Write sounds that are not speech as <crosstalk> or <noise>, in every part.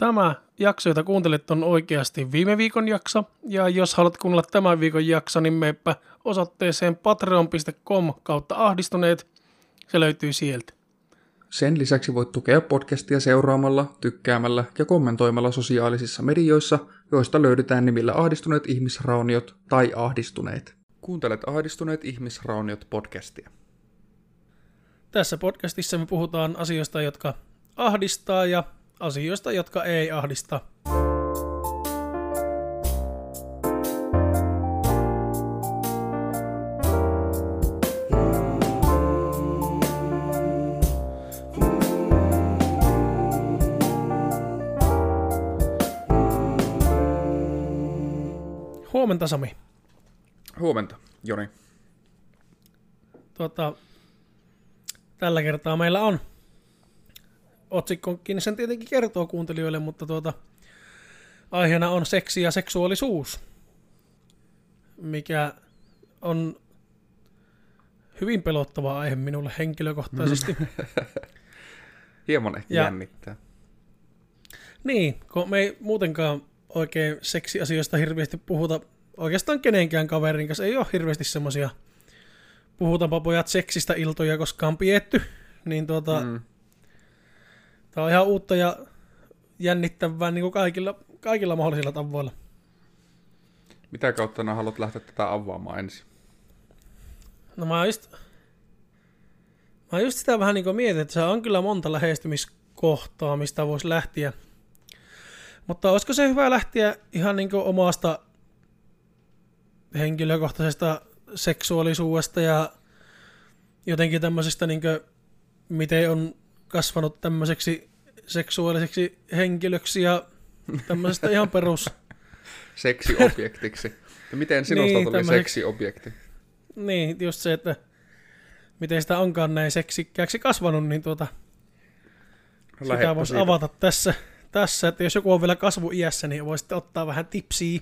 Tämä jakso, jota kuuntelet, on oikeasti viime viikon jakso. Ja jos haluat kuunnella tämän viikon jakso, niin meepä osoitteeseen patreon.com kautta ahdistuneet. Se löytyy sieltä. Sen lisäksi voit tukea podcastia seuraamalla, tykkäämällä ja kommentoimalla sosiaalisissa medioissa, joista löydetään nimillä Ahdistuneet ihmisrauniot tai Ahdistuneet. Kuuntelet Ahdistuneet ihmisrauniot podcastia. Tässä podcastissa me puhutaan asioista, jotka ahdistaa ja asioista, jotka ei ahdista. Huomenta Sami. Huomenta, Joni. Tuota, tällä kertaa meillä on otsikkokin sen tietenkin kertoo kuuntelijoille, mutta tuota, aiheena on seksi ja seksuaalisuus, mikä on hyvin pelottava aihe minulle henkilökohtaisesti. <laughs> Hieman ehkä ja, jännittää. Niin, kun me ei muutenkaan oikein seksiasioista hirveästi puhuta oikeastaan kenenkään kaverin kanssa. Ei ole hirveästi semmoisia puhutaanpa pojat seksistä iltoja koskaan pietty. Niin tuota, mm. Tämä on ihan uutta ja jännittävää niin kuin kaikilla, kaikilla mahdollisilla tavoilla. Mitä kautta sinä haluat lähteä tätä avaamaan ensin? No mä just, mä just sitä vähän niin kuin mietin, että se on kyllä monta lähestymiskohtaa, mistä voisi lähteä. Mutta olisiko se hyvä lähteä ihan niin kuin omasta henkilökohtaisesta seksuaalisuudesta ja jotenkin tämmöisestä, niin kuin, miten on kasvanut tämmöiseksi seksuaaliseksi henkilöksi ja tämmöisestä ihan perus... <laughs> Seksiobjektiksi. Ja miten sinusta niin, tuli tämmöiseksi... seksiobjekti? Niin, just se, että miten sitä onkaan näin seksikkääksi kasvanut, niin tuota, sitä voisi siitä. avata tässä, tässä, että jos joku on vielä kasvuiässä, niin voisitte ottaa vähän tipsiä,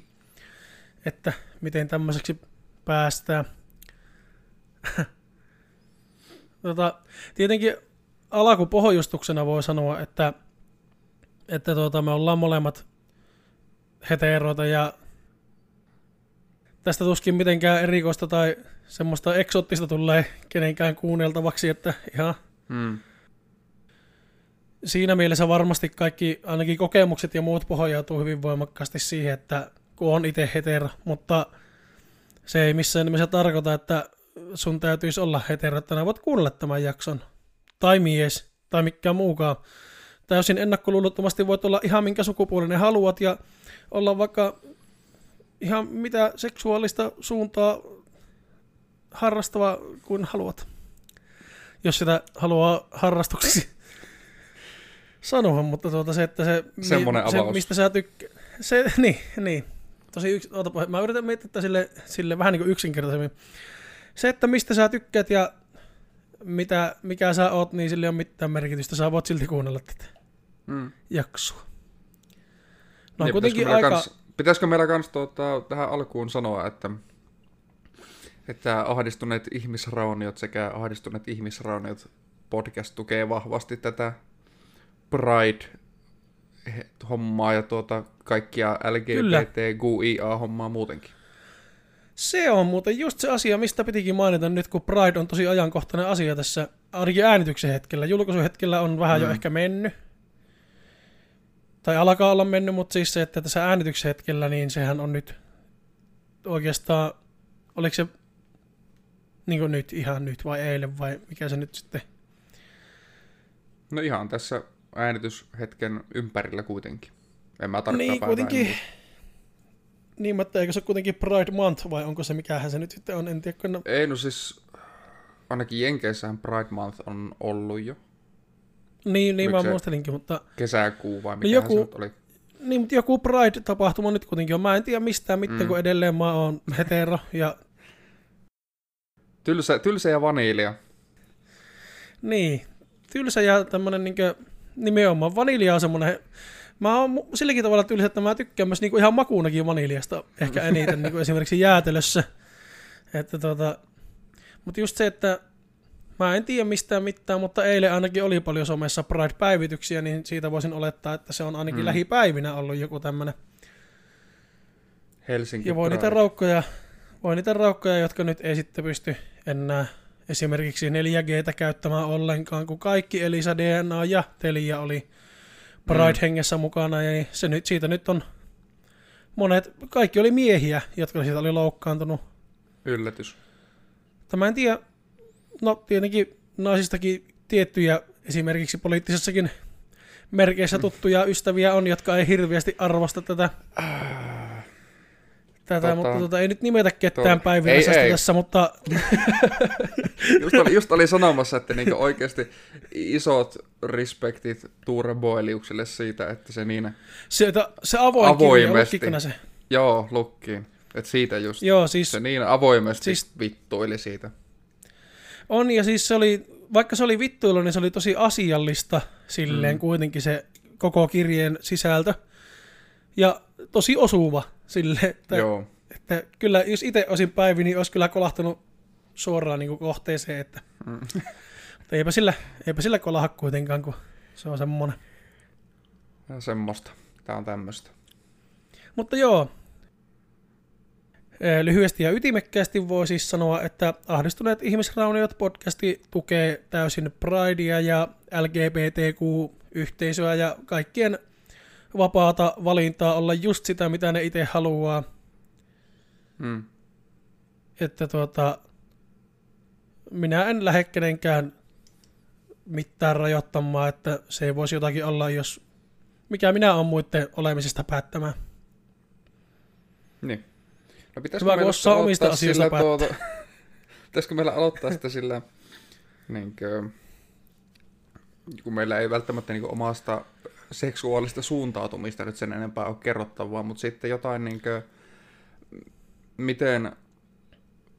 että miten tämmöiseksi päästään. <laughs> tota, tietenkin alkupohjustuksena voi sanoa, että, että tuota, me ollaan molemmat heteroita ja tästä tuskin mitenkään erikoista tai semmoista eksottista tulee kenenkään kuunneltavaksi, että ihan hmm. siinä mielessä varmasti kaikki, ainakin kokemukset ja muut pohjautuu hyvin voimakkaasti siihen, että kun on itse hetero, mutta se ei missään nimessä tarkoita, että sun täytyisi olla hetero, että voit kuunnella tämän jakson tai mies tai mikään muukaan. Täysin ennakkoluulottomasti voit olla ihan minkä sukupuolinen haluat ja olla vaikka ihan mitä seksuaalista suuntaa harrastava kuin haluat. Jos sitä haluaa harrastuksesi <laughs> sanoa, mutta tuota se, että se, Semmoinen se mistä sä tykkää, se, <laughs> niin, niin. Tosi yks, ootapa, mä yritän miettiä sille, sille vähän niin kuin yksinkertaisemmin. Se, että mistä sä tykkäät ja mitä, mikä sä oot, niin sillä ei ole mitään merkitystä. Sä voit silti kuunnella tätä mm. jaksoa. No niin, kuitenkin pitäisikö aika... Kans, pitäisikö meillä kans tuota, tähän alkuun sanoa, että, että ahdistuneet ihmisrauniot sekä ahdistuneet ihmisrauniot podcast tukee vahvasti tätä Pride-hommaa ja tuota kaikkia LGBT-GUIA-hommaa muutenkin. Se on muuten just se asia, mistä pitikin mainita nyt, kun Pride on tosi ajankohtainen asia tässä, ainakin äänityksen hetkellä. Julkaisuhetkellä on vähän mm. jo ehkä mennyt. Tai alkaa olla mennyt, mutta siis se, että tässä äänityksen hetkellä, niin sehän on nyt oikeastaan, oliko se niin kuin nyt, ihan nyt vai eilen vai mikä se nyt sitten? No ihan tässä äänityshetken ympärillä kuitenkin. En mä tarkkaan Niin, kuitenkin, en niin, mutta eikö se ole kuitenkin Pride Month vai onko se mikähän se nyt sitten on, en tiedä. Kun... Ei, no siis ainakin Jenkeissähän Pride Month on ollut jo. Niin, niin mä muistelinkin, mutta... Kesäkuu vai mikä joku... se nyt oli? Niin, mutta joku Pride-tapahtuma nyt kuitenkin on. Mä en tiedä mistään mitään, mm. kun edelleen mä oon hetero ja... Tylsä, tylsä ja vanilja. Niin, tylsä ja tämmönen niinkö... Nimenomaan vanilja on semmonen Mä oon silläkin tavalla tyylissä, että mä tykkään myös niinku ihan makuunakin vaniljasta ehkä eniten niinku esimerkiksi jäätelössä. Että tota, mutta just se, että Mä en tiedä mistään mitään, mutta eilen ainakin oli paljon somessa Pride-päivityksiä, niin siitä voisin olettaa, että se on ainakin Mm. lähipäivinä ollut joku tämmönen. Helsinki Ja voi niitä Pride. raukkoja, voi niitä raukkoja, jotka nyt ei sitten pysty enää esimerkiksi 4Gtä käyttämään ollenkaan, kun kaikki Elisa DNA ja Telia oli Pride-hengessä mukana, ja se nyt, siitä nyt on monet, kaikki oli miehiä, jotka siitä oli loukkaantunut. Yllätys. Mutta mä en tiedä, no tietenkin naisistakin tiettyjä esimerkiksi poliittisessakin merkeissä tuttuja ystäviä on, jotka ei hirveästi arvosta tätä, tätä Tota, mutta tota, ei nyt nimetä ketään ei. tässä, mutta <laughs> Just oli, just oli sanomassa, että niinku oikeasti isot respektit Tuure Boeliukselle siitä, että se niin, se, se avoin Avoimesti. kirja, se. joo, lukkiin. Että siitä just, Joo, siis se niin avoimesti siis, vittuili siitä. on, ja siis se oli, vaikka se oli vittuilu, niin se oli tosi asiallista silleen Mm. kuitenkin se koko kirjeen sisältö. Ja tosi osuva silleen, että Joo. Että kyllä, jos itse olisin Päivi, niin olisi kyllä kolahtanut suoraan niin kuin kohteeseen, että Mm. <laughs> mutta eipä sillä, eipä sillä kolaha kuitenkaan, kun se on semmoinen. Ja semmoista. Tää on tämmöistä. Mutta joo, lyhyesti ja ytimekkäästi voi siis sanoa, että Ahdistuneet ihmisrauniot podcasti tukee täysin Pridea ja LGBTQ-yhteisöä ja kaikkien vapaata valintaa olla just sitä, mitä ne itse haluaa. Mm. että tuota, minä en lähde kenenkään mitään rajoittamaan, että se ei voisi jotakin olla, jos mikä minä olen muiden olemisesta päättämään. Niin. No pitäisikö Hyvä, kun meillä osaa aloittaa omista asioista tuota, <laughs> Pitäisikö meillä aloittaa sitä sillä, niin kuin, kun meillä ei välttämättä niin kuin, omasta seksuaalista suuntautumista nyt sen enempää ole kerrottavaa, mutta sitten jotain niin kuin, miten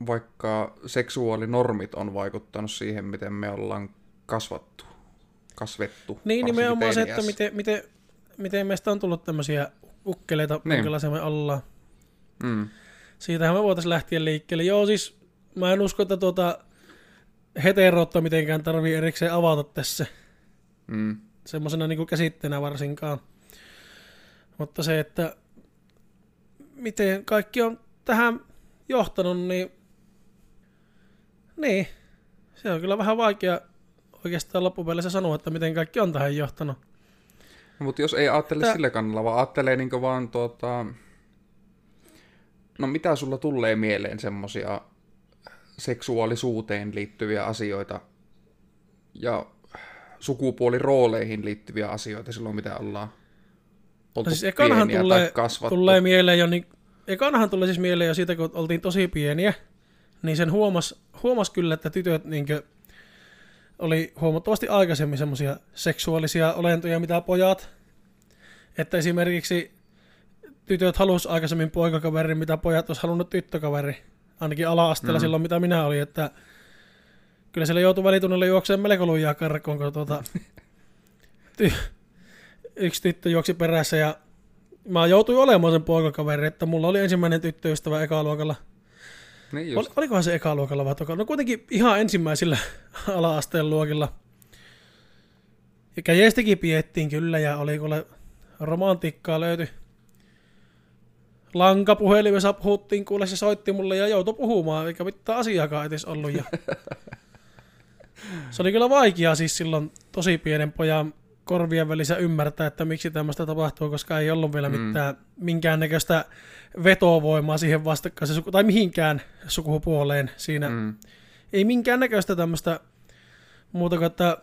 vaikka seksuaalinormit on vaikuttanut siihen, miten me ollaan kasvattu, kasvettu. Niin nimenomaan se, että miten, miten, miten meistä on tullut tämmöisiä ukkeleita, Niin. minkälaisia me ollaan. Mm. Siitähän me voitaisiin lähteä liikkeelle. Joo, siis mä en usko, että tuota heteroutta mitenkään tarvii erikseen avata tässä. Mm. Semmoisena niin käsitteenä varsinkaan. Mutta se, että miten kaikki on tähän johtanut, niin, niin se on kyllä vähän vaikea oikeastaan loppupeleissä sanoa, että miten kaikki on tähän johtanut. No, mutta jos ei ajattele Tää- sillä kannalla, vaan ajattelee niinku vaan tuota... No mitä sulla tulee mieleen semmosia seksuaalisuuteen liittyviä asioita ja sukupuolirooleihin liittyviä asioita silloin, mitä ollaan oltu No siis pieniä tulee, tai kasvattu. tulee mieleen jo, niin, ekanahan tulee siis mieleen jo siitä, kun oltiin tosi pieniä, niin sen huomas, huomas kyllä, että tytöt niinkö oli huomattavasti aikaisemmin semmoisia seksuaalisia olentoja, mitä pojat. Että esimerkiksi tytöt halus aikaisemmin poikakaverin, mitä pojat olisi halunnut tyttökaveri. Ainakin ala-asteella mm. silloin, mitä minä olin, että kyllä siellä joutui välitunnille juokseen melko lujaa karkoon, kun tuota, <laughs> ty- yksi tyttö juoksi perässä ja mä joutuin olemaan sen poikakaveri, että mulla oli ensimmäinen tyttöystävä ekaluokalla. Niin Ol, olikohan se ekaluokalla vai toka? No kuitenkin ihan ensimmäisillä <laughs> ala-asteen luokilla. Ja käjeistäkin piettiin kyllä ja oli kuule romantiikkaa löytyi. Lankapuhelimessa puhuttiin, kuule se soitti mulle ja joutui puhumaan, eikä mitään asiaakaan edes ollut. Ja... <laughs> Se oli kyllä vaikeaa siis silloin tosi pienen pojan korvien välissä ymmärtää, että miksi tämmöistä tapahtuu, koska ei ollut vielä Mm. mitään minkäännäköistä vetovoimaa siihen vastakkaiseen suku- tai mihinkään sukupuoleen siinä. Mm. Mm. Ei minkäännäköistä tämmöistä muuta kuin, että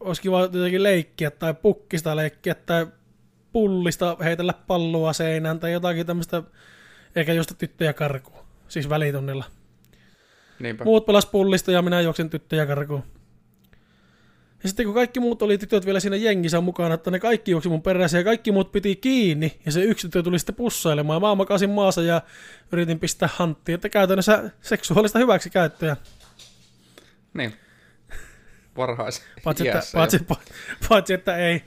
olisi kiva jotenkin leikkiä tai pukkista leikkiä tai pullista heitellä palloa seinään tai jotakin tämmöistä, eikä just tyttöjä karkuun, siis välitunnilla. Niinpä. Muut pelas pullista ja minä juoksin tyttöjä karkuun. Ja sitten kun kaikki muut oli tytöt vielä siinä jengissä mukana, että ne kaikki juoksi mun perässä ja kaikki muut piti kiinni. Ja se yksi tyttö tuli sitten pussailemaan ja mä makasin maassa ja yritin pistää hanttiin, että käytännössä seksuaalista hyväksikäyttöä. Niin. Varhais. Paitsi, että, paitsi, paitsi, että ei,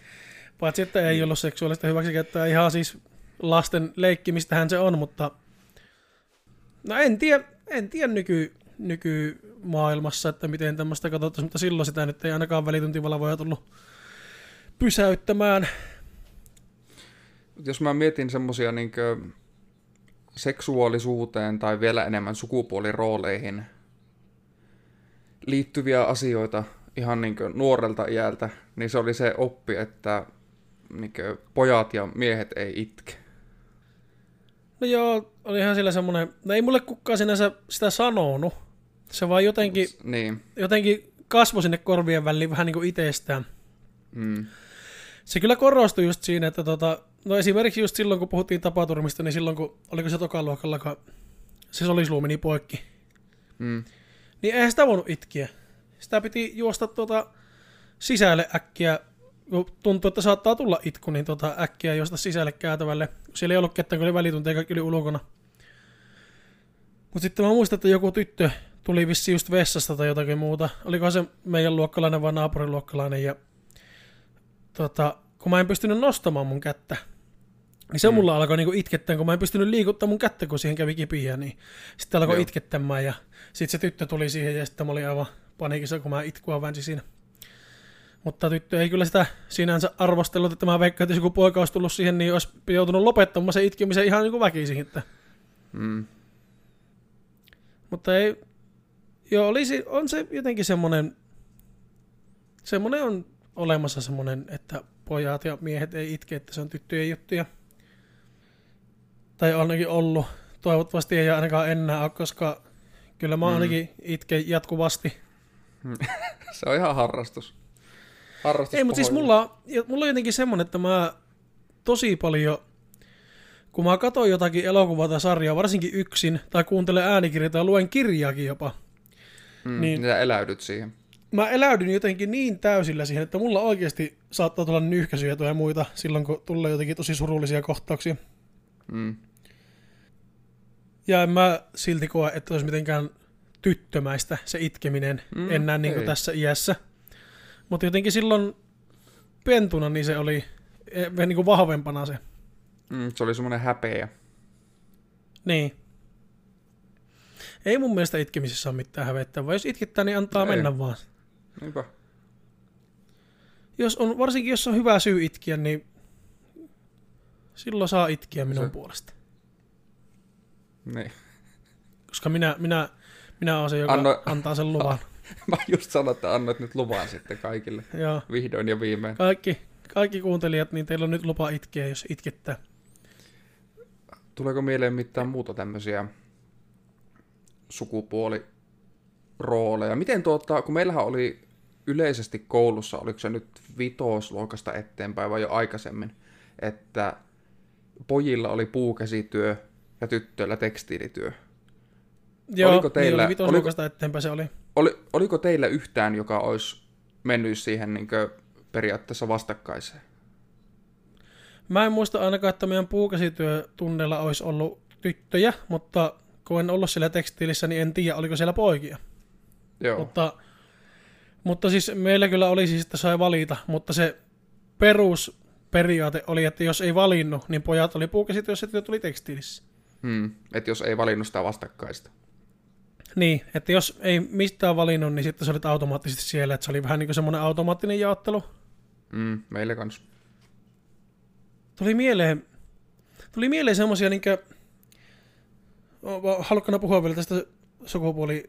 paitsi, että ei ollut seksuaalista hyväksikäyttöä, ihan siis lasten leikkimistähän se on, mutta no en tiedä, en tiedä nyky, nykymaailmassa, että miten tämmöistä katsottaisiin, mutta silloin sitä nyt ei ainakaan välituntivalvoja tullut pysäyttämään. Jos mä mietin semmosia niin seksuaalisuuteen tai vielä enemmän sukupuolirooleihin liittyviä asioita ihan niin nuorelta iältä, niin se oli se oppi, että niin pojat ja miehet ei itke. No joo, ihan sillä semmoinen, no ei mulle kukaan sinänsä sitä sanonut. Se vaan jotenkin, niin. jotenkin kasvoi sinne korvien väliin vähän niin kuin itsestään. Mm. Se kyllä korostui just siinä, että tota, no esimerkiksi just silloin, kun puhuttiin tapaturmista, niin silloin, kun oliko se tokaluokalla, kun se solisluumi niin poikki, mm. niin eihän sitä voinut itkiä. Sitä piti juosta tuota sisälle äkkiä, kun tuntuu, että saattaa tulla itku, niin tuota äkkiä juosta sisälle käytävälle. Siellä ei ollut ketään, kun oli välitunteja, kaikki oli ulkona. Mutta sitten mä muistan, että joku tyttö tuli vissi just vessasta tai jotakin muuta. Oliko se meidän luokkalainen vai naapurin luokkalainen. Ja tota, kun mä en pystynyt nostamaan mun kättä, niin se mm. mulla alkoi niinku itkettämään, kun mä en pystynyt liikuttamaan mun kättä, kun siihen kävi kipiä, niin sitten alkoi Joo. itkettämään ja sitten se tyttö tuli siihen ja sitten mä olin aivan paniikissa, kun mä itkua väänsin siinä. Mutta tyttö ei kyllä sitä sinänsä arvostellut, että mä veikkaan, että jos joku poika olisi tullut siihen, niin olisi joutunut lopettamaan se itkemisen ihan niin kuin väkisin. Että. Mm. Mutta ei, joo, olisi, on se jotenkin semmoinen, semmoinen on olemassa semmoinen, että pojat ja miehet ei itke, että se on tyttöjen juttuja. Tai ainakin ollut. Toivottavasti ei ainakaan enää ole, koska kyllä mä mm. ainakin itke jatkuvasti. <laughs> se on ihan harrastus. harrastus ei, mutta siis mulla, mulla on jotenkin semmoinen, että mä tosi paljon, kun mä katson jotakin elokuvaa tai sarjaa, varsinkin yksin, tai kuuntelen äänikirjaa tai luen kirjaakin jopa, mm, niin ja eläydyt siihen. Mä eläydyn jotenkin niin täysillä siihen, että mulla oikeasti saattaa tulla nyhkäisyjä ja muita silloin, kun tulee jotenkin tosi surullisia kohtauksia. Mm. Ja en mä silti koe, että olisi mitenkään tyttömäistä se itkeminen mm, enää niin kuin tässä iässä. Mutta jotenkin silloin pentuna niin se oli e, niin kuin vahvempana se. Mm, se oli semmoinen häpeä. Niin. Ei mun mielestä itkemisessä ole mitään hävettä, vaan jos itkettää, niin antaa Ei. mennä vaan. Niinpä. Jos on, varsinkin jos on hyvä syy itkiä, niin silloin saa itkiä minun se... puolesta. Niin. Koska minä, minä, minä olen se, joka Anno... antaa sen luvan. <laughs> Mä just sanoin, että annat nyt luvan sitten kaikille. Joo. Vihdoin ja viimein. Kaikki, kaikki kuuntelijat, niin teillä on nyt lupa itkeä, jos itkettää. Tuleeko mieleen mitään muuta tämmöisiä sukupuolirooleja? Miten tuota, kun meillähän oli yleisesti koulussa, oliko se nyt vitosluokasta eteenpäin vai jo aikaisemmin, että pojilla oli puukäsityö ja tyttöillä tekstiilityö. Joo, oliko teillä, niin oli oliko, eteenpäin se oli. oli. Oliko teillä yhtään, joka olisi mennyt siihen niin periaatteessa vastakkaiseen? Mä en muista ainakaan, että meidän puukäsityötunnella olisi ollut tyttöjä, mutta kun en ollut siellä tekstiilissä, niin en tiedä, oliko siellä poikia. Joo. Mutta, mutta siis meillä kyllä oli siis, että sai valita, mutta se perusperiaate oli, että jos ei valinnut, niin pojat oli puukäsityössä ja tytöt tuli tekstiilissä. Hmm. Että jos ei valinnut sitä vastakkaista. Niin, että jos ei mistään valinnut, niin sitten se oli automaattisesti siellä, että se oli vähän niin kuin semmoinen automaattinen jaottelu. Mm, meille kans. Tuli mieleen, tuli mieleen semmoisia niin kuin, haluatko puhua vielä tästä sukupuoli,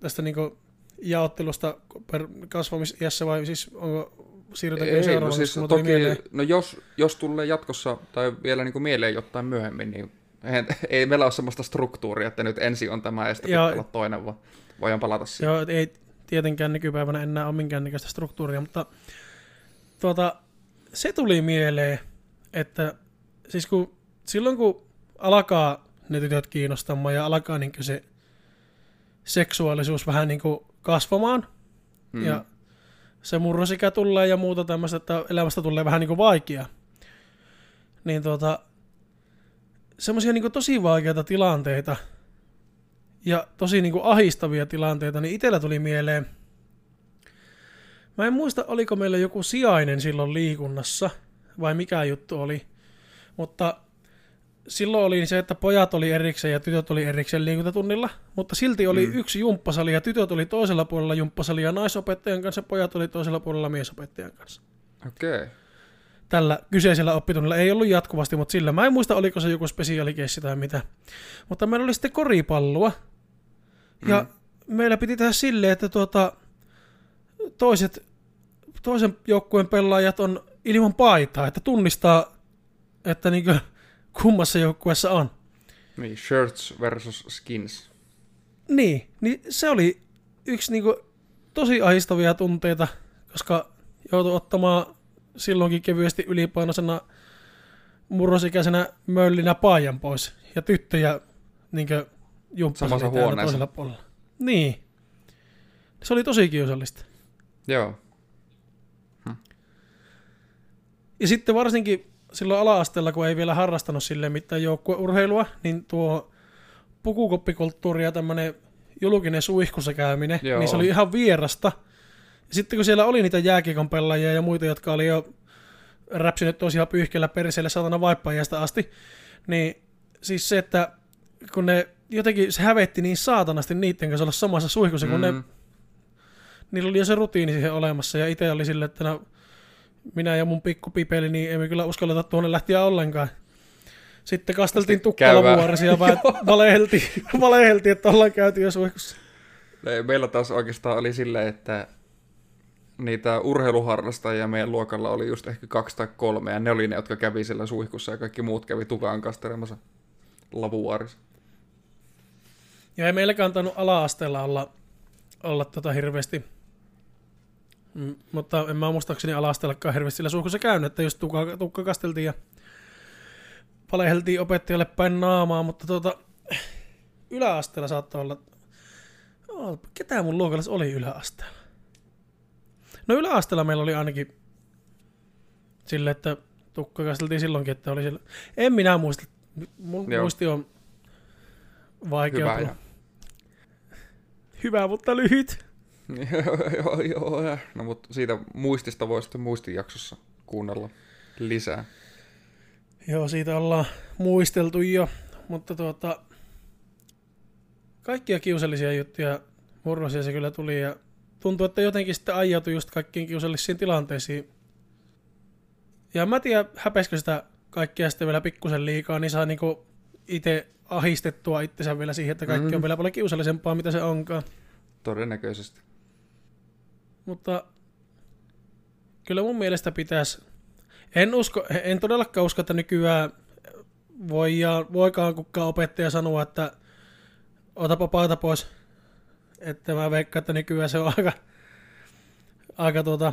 tästä niin kuin jaottelusta per kasvamisiässä vai siis onko siirrytäänkö Ei, no siis toki, no jos, jos tulee jatkossa tai vielä niin kuin mieleen jotain myöhemmin, niin ei meillä ole sellaista struktuuria, että nyt ensin on tämä ja sitten olla toinen, vaan voidaan palata siihen. Joo, ei tietenkään nykypäivänä enää ole minkäännäköistä struktuuria, mutta tuota, se tuli mieleen, että siis kun, silloin kun alkaa ne tytöt kiinnostamaan ja alkaa niin se seksuaalisuus vähän niin kasvamaan. Hmm. ja se murrosikä tulee ja muuta tämmöistä, että elämästä tulee vähän niin kuin vaikea, niin tuota, semmoisia niin tosi vaikeita tilanteita ja tosi niin kuin ahistavia tilanteita, niin itsellä tuli mieleen, mä en muista oliko meillä joku sijainen silloin liikunnassa vai mikä juttu oli, mutta silloin oli se, että pojat oli erikseen ja tytöt oli erikseen liikuntatunnilla, mutta silti oli mm. yksi jumppasali ja tytöt oli toisella puolella jumppasalia naisopettajan kanssa ja pojat oli toisella puolella miesopettajan kanssa. Okei. Okay. Tällä kyseisellä oppitunnilla ei ollut jatkuvasti, mutta sillä mä en muista, oliko se joku spesiaalikeissi tai mitä. Mutta meillä oli sitten koripalloa. Ja mm. meillä piti tehdä silleen, että tuota, toiset, toisen joukkueen pelaajat on ilman paitaa, että tunnistaa, että niinkö kummassa joukkueessa on. Niin, shirts versus skins. Niin, niin se oli yksi niinku tosi ahistavia tunteita, koska joutui ottamaan silloinkin kevyesti ylipainoisena murrosikäisenä möllinä paajan pois. Ja tyttöjä niinkö jumppasi toisella puolella. Niin. Se oli tosi kiusallista. Joo. Hm. Ja sitten varsinkin silloin ala-asteella, kun ei vielä harrastanut sille mitään joukkueurheilua, niin tuo pukukoppikulttuuri ja tämmöinen julkinen suihkussa käyminen, Joo. niin se oli ihan vierasta. Ja sitten kun siellä oli niitä jääkiekon pelaajia ja muita, jotka oli jo räpsinyt tosiaan pyyhkeellä perseelle satana vaippaajasta asti, niin siis se, että kun ne jotenkin se hävetti niin saatanasti niiden kanssa olla samassa suihkussa, kun mm. ne niillä oli jo se rutiini siihen olemassa, ja itse oli silleen, että no, minä ja mun pikkupipeli, niin emme kyllä uskalleta tuonne lähtiä ollenkaan. Sitten kasteltiin tukkalla vuorisia <laughs> ja valeheltiin, valeheltiin, että ollaan käyty jo suihkussa. Meillä taas oikeastaan oli silleen, että niitä urheiluharrastajia meidän luokalla oli just ehkä kaksi tai kolme, ja ne oli ne, jotka kävi siellä suihkussa, ja kaikki muut kävi tukaan kastelemassa lavuaarissa. Ja ei meilläkään tainnut ala-asteella olla, olla tota hirveästi Mm, mutta en mä muistaakseni alastellakaan hirveästi sillä suhkussa käynyt, että just tukka, tukka kasteltiin ja paleheltiin opettajalle päin naamaa, mutta tuota, yläasteella saattoi olla... Oh, ketä mun luokalla oli yläasteella? No yläasteella meillä oli ainakin sille, että tukka kasteltiin silloinkin, että oli sillä... En minä muista. Mun Joo. muisti on vaikea. Hyvä, Hyvä, mutta lyhyt. <laughs> joo, joo. No, mutta siitä muistista voi sitten muistijaksossa kuunnella lisää. Joo, siitä ollaan muisteltu jo, mutta tuota, kaikkia kiusallisia juttuja murrosia se kyllä tuli ja tuntuu, että jotenkin sitten ajautui just kaikkiin kiusallisiin tilanteisiin. Ja mä tiedän, häpeisikö sitä kaikkia sitten vielä pikkusen liikaa, niin saa niinku itse ahistettua itsensä vielä siihen, että kaikki mm. on vielä paljon kiusallisempaa, mitä se onkaan. Todennäköisesti. Mutta kyllä mun mielestä pitäisi, en, usko, en todellakaan usko, että nykyään voi ja, voikaan kukaan opettaja sanoa, että otapa paita pois. Että mä veikkaan, että nykyään se on aika, aika tuota,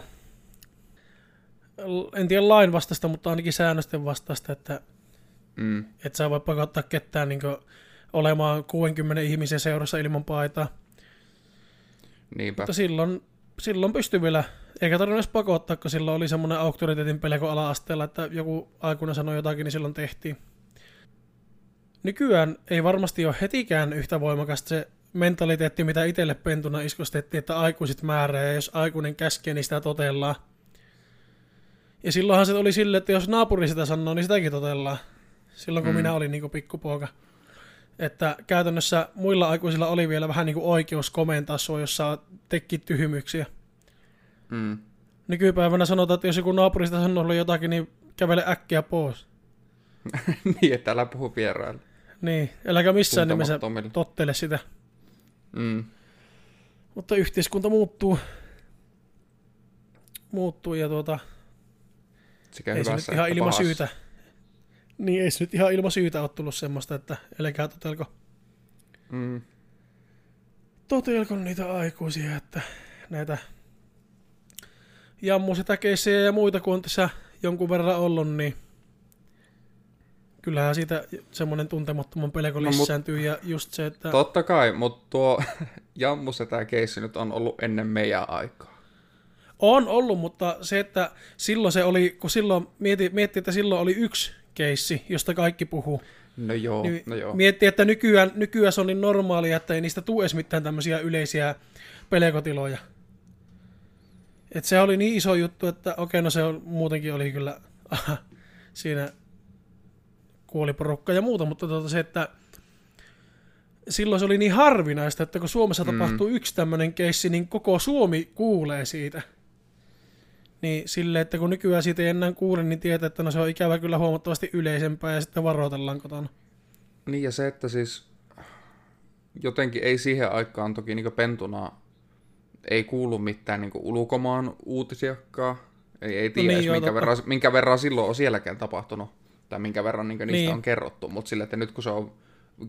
en tiedä lain vastaista, mutta ainakin säännösten vastaista, että mm. et sä voi pakottaa ketään niin olemaan 60 ihmisen seurassa ilman paitaa. Niinpä. Mutta silloin silloin pystyi vielä, eikä tarvinnut pakottaa, kun silloin oli semmoinen auktoriteetin pelko ala-asteella, että joku aikuinen sanoi jotakin, niin silloin tehtiin. Nykyään ei varmasti ole hetikään yhtä voimakasta se mentaliteetti, mitä itselle pentuna iskostettiin, että aikuiset määrää, ja jos aikuinen käskee, niin sitä totellaan. Ja silloinhan se oli silleen, että jos naapuri sitä sanoo, niin sitäkin totellaan. Silloin kun mm. minä olin niin pikkupoika. Että käytännössä muilla aikuisilla oli vielä vähän niin kuin oikeus komentaa sua, jos saa teki tyhmyksiä. Mm. Nykypäivänä sanotaan, että jos joku naapurista sanoo jotakin, niin kävele äkkiä pois. <laughs> niin, että älä puhu vieraille. Niin, äläkä missään nimessä tottele sitä. Mm. Mutta yhteiskunta muuttuu. Muuttuu ja tuota... Sekä ei se nyt ihan ilman syytä niin ei se nyt ihan ilman syytä ole tullut semmoista, että älkää totelko. Mm. Totelko niitä aikuisia, että näitä jammusetäkeisiä ja muita, kun on tässä jonkun verran ollut, niin kyllähän siitä semmoinen tuntemattoman pelko no, lisääntyy ja just se, että... Totta kai, mutta tuo <laughs> jammusetäkeissi nyt on ollut ennen meidän aikaa. On ollut, mutta se, että silloin se oli, kun silloin mietti, mietti että silloin oli yksi keissi, josta kaikki puhuu. No joo, niin no joo. Miettii, että nykyään, nykyään se on niin normaalia, että ei niistä tule edes mitään tämmöisiä yleisiä pelekotiloja. Et se oli niin iso juttu, että okei, no se on, muutenkin oli kyllä aha, <laughs> siinä kuoli porukka ja muuta, mutta tuota se, että silloin se oli niin harvinaista, että kun Suomessa Mm. tapahtuu yksi tämmöinen keissi, niin koko Suomi kuulee siitä. Niin sille, että kun nykyään siitä ei enää kuule, niin tietää, että no se on ikävä kyllä huomattavasti yleisempää ja sitten varoitellaan kotona. Niin ja se, että siis jotenkin ei siihen aikaan toki niin pentuna ei kuulu mitään niin ulkomaan uutisiakaan. Ei, ei tiedä niin, niin, joo, minkä, totta. verran, minkä verran silloin on sielläkään tapahtunut. Tai minkä verran niin niistä Niin. on kerrottu. Mutta sille, että nyt kun se on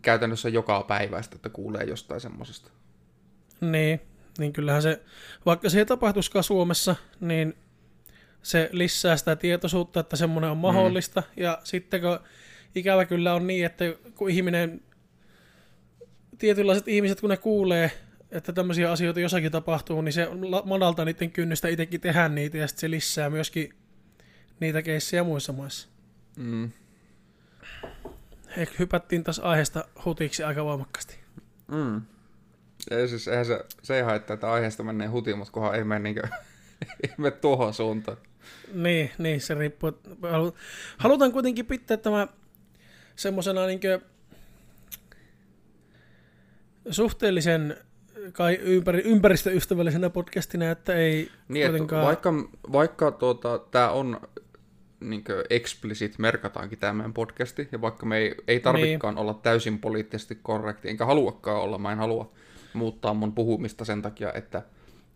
käytännössä joka päivästä, että kuulee jostain semmoisesta. Niin, niin kyllähän se, vaikka se ei tapahtuskaan Suomessa, niin se lisää sitä tietoisuutta, että semmoinen on mahdollista. Mm. Ja sitten kun ikävä kyllä on niin, että kun ihminen, tietynlaiset ihmiset, kun ne kuulee, että tämmöisiä asioita jossakin tapahtuu, niin se madaltaa niiden kynnystä itsekin tehdä niitä ja sitten se lisää myöskin niitä keissejä muissa maissa. Mm. Ehkä hypättiin taas aiheesta hutiksi aika voimakkaasti. Mm. Ei siis, eihän se, se ei haittaa, että aiheesta menee hutiin, mutta kunhan ei mene, niinkö, <laughs> ei mene tuohon suuntaan. Niin, niin, se riippuu. Halutaan kuitenkin pitää tämä semmoisena niinkö suhteellisen kai ympäri, ympäristöystävällisenä podcastina, että ei Niin, että kuitenkaan... vaikka, vaikka tuota, tämä on niin explicit, merkataankin tämä meidän podcasti, ja vaikka me ei, ei tarvikaan olla täysin poliittisesti korrekti, enkä haluakaan olla, mä en halua muuttaa mun puhumista sen takia, että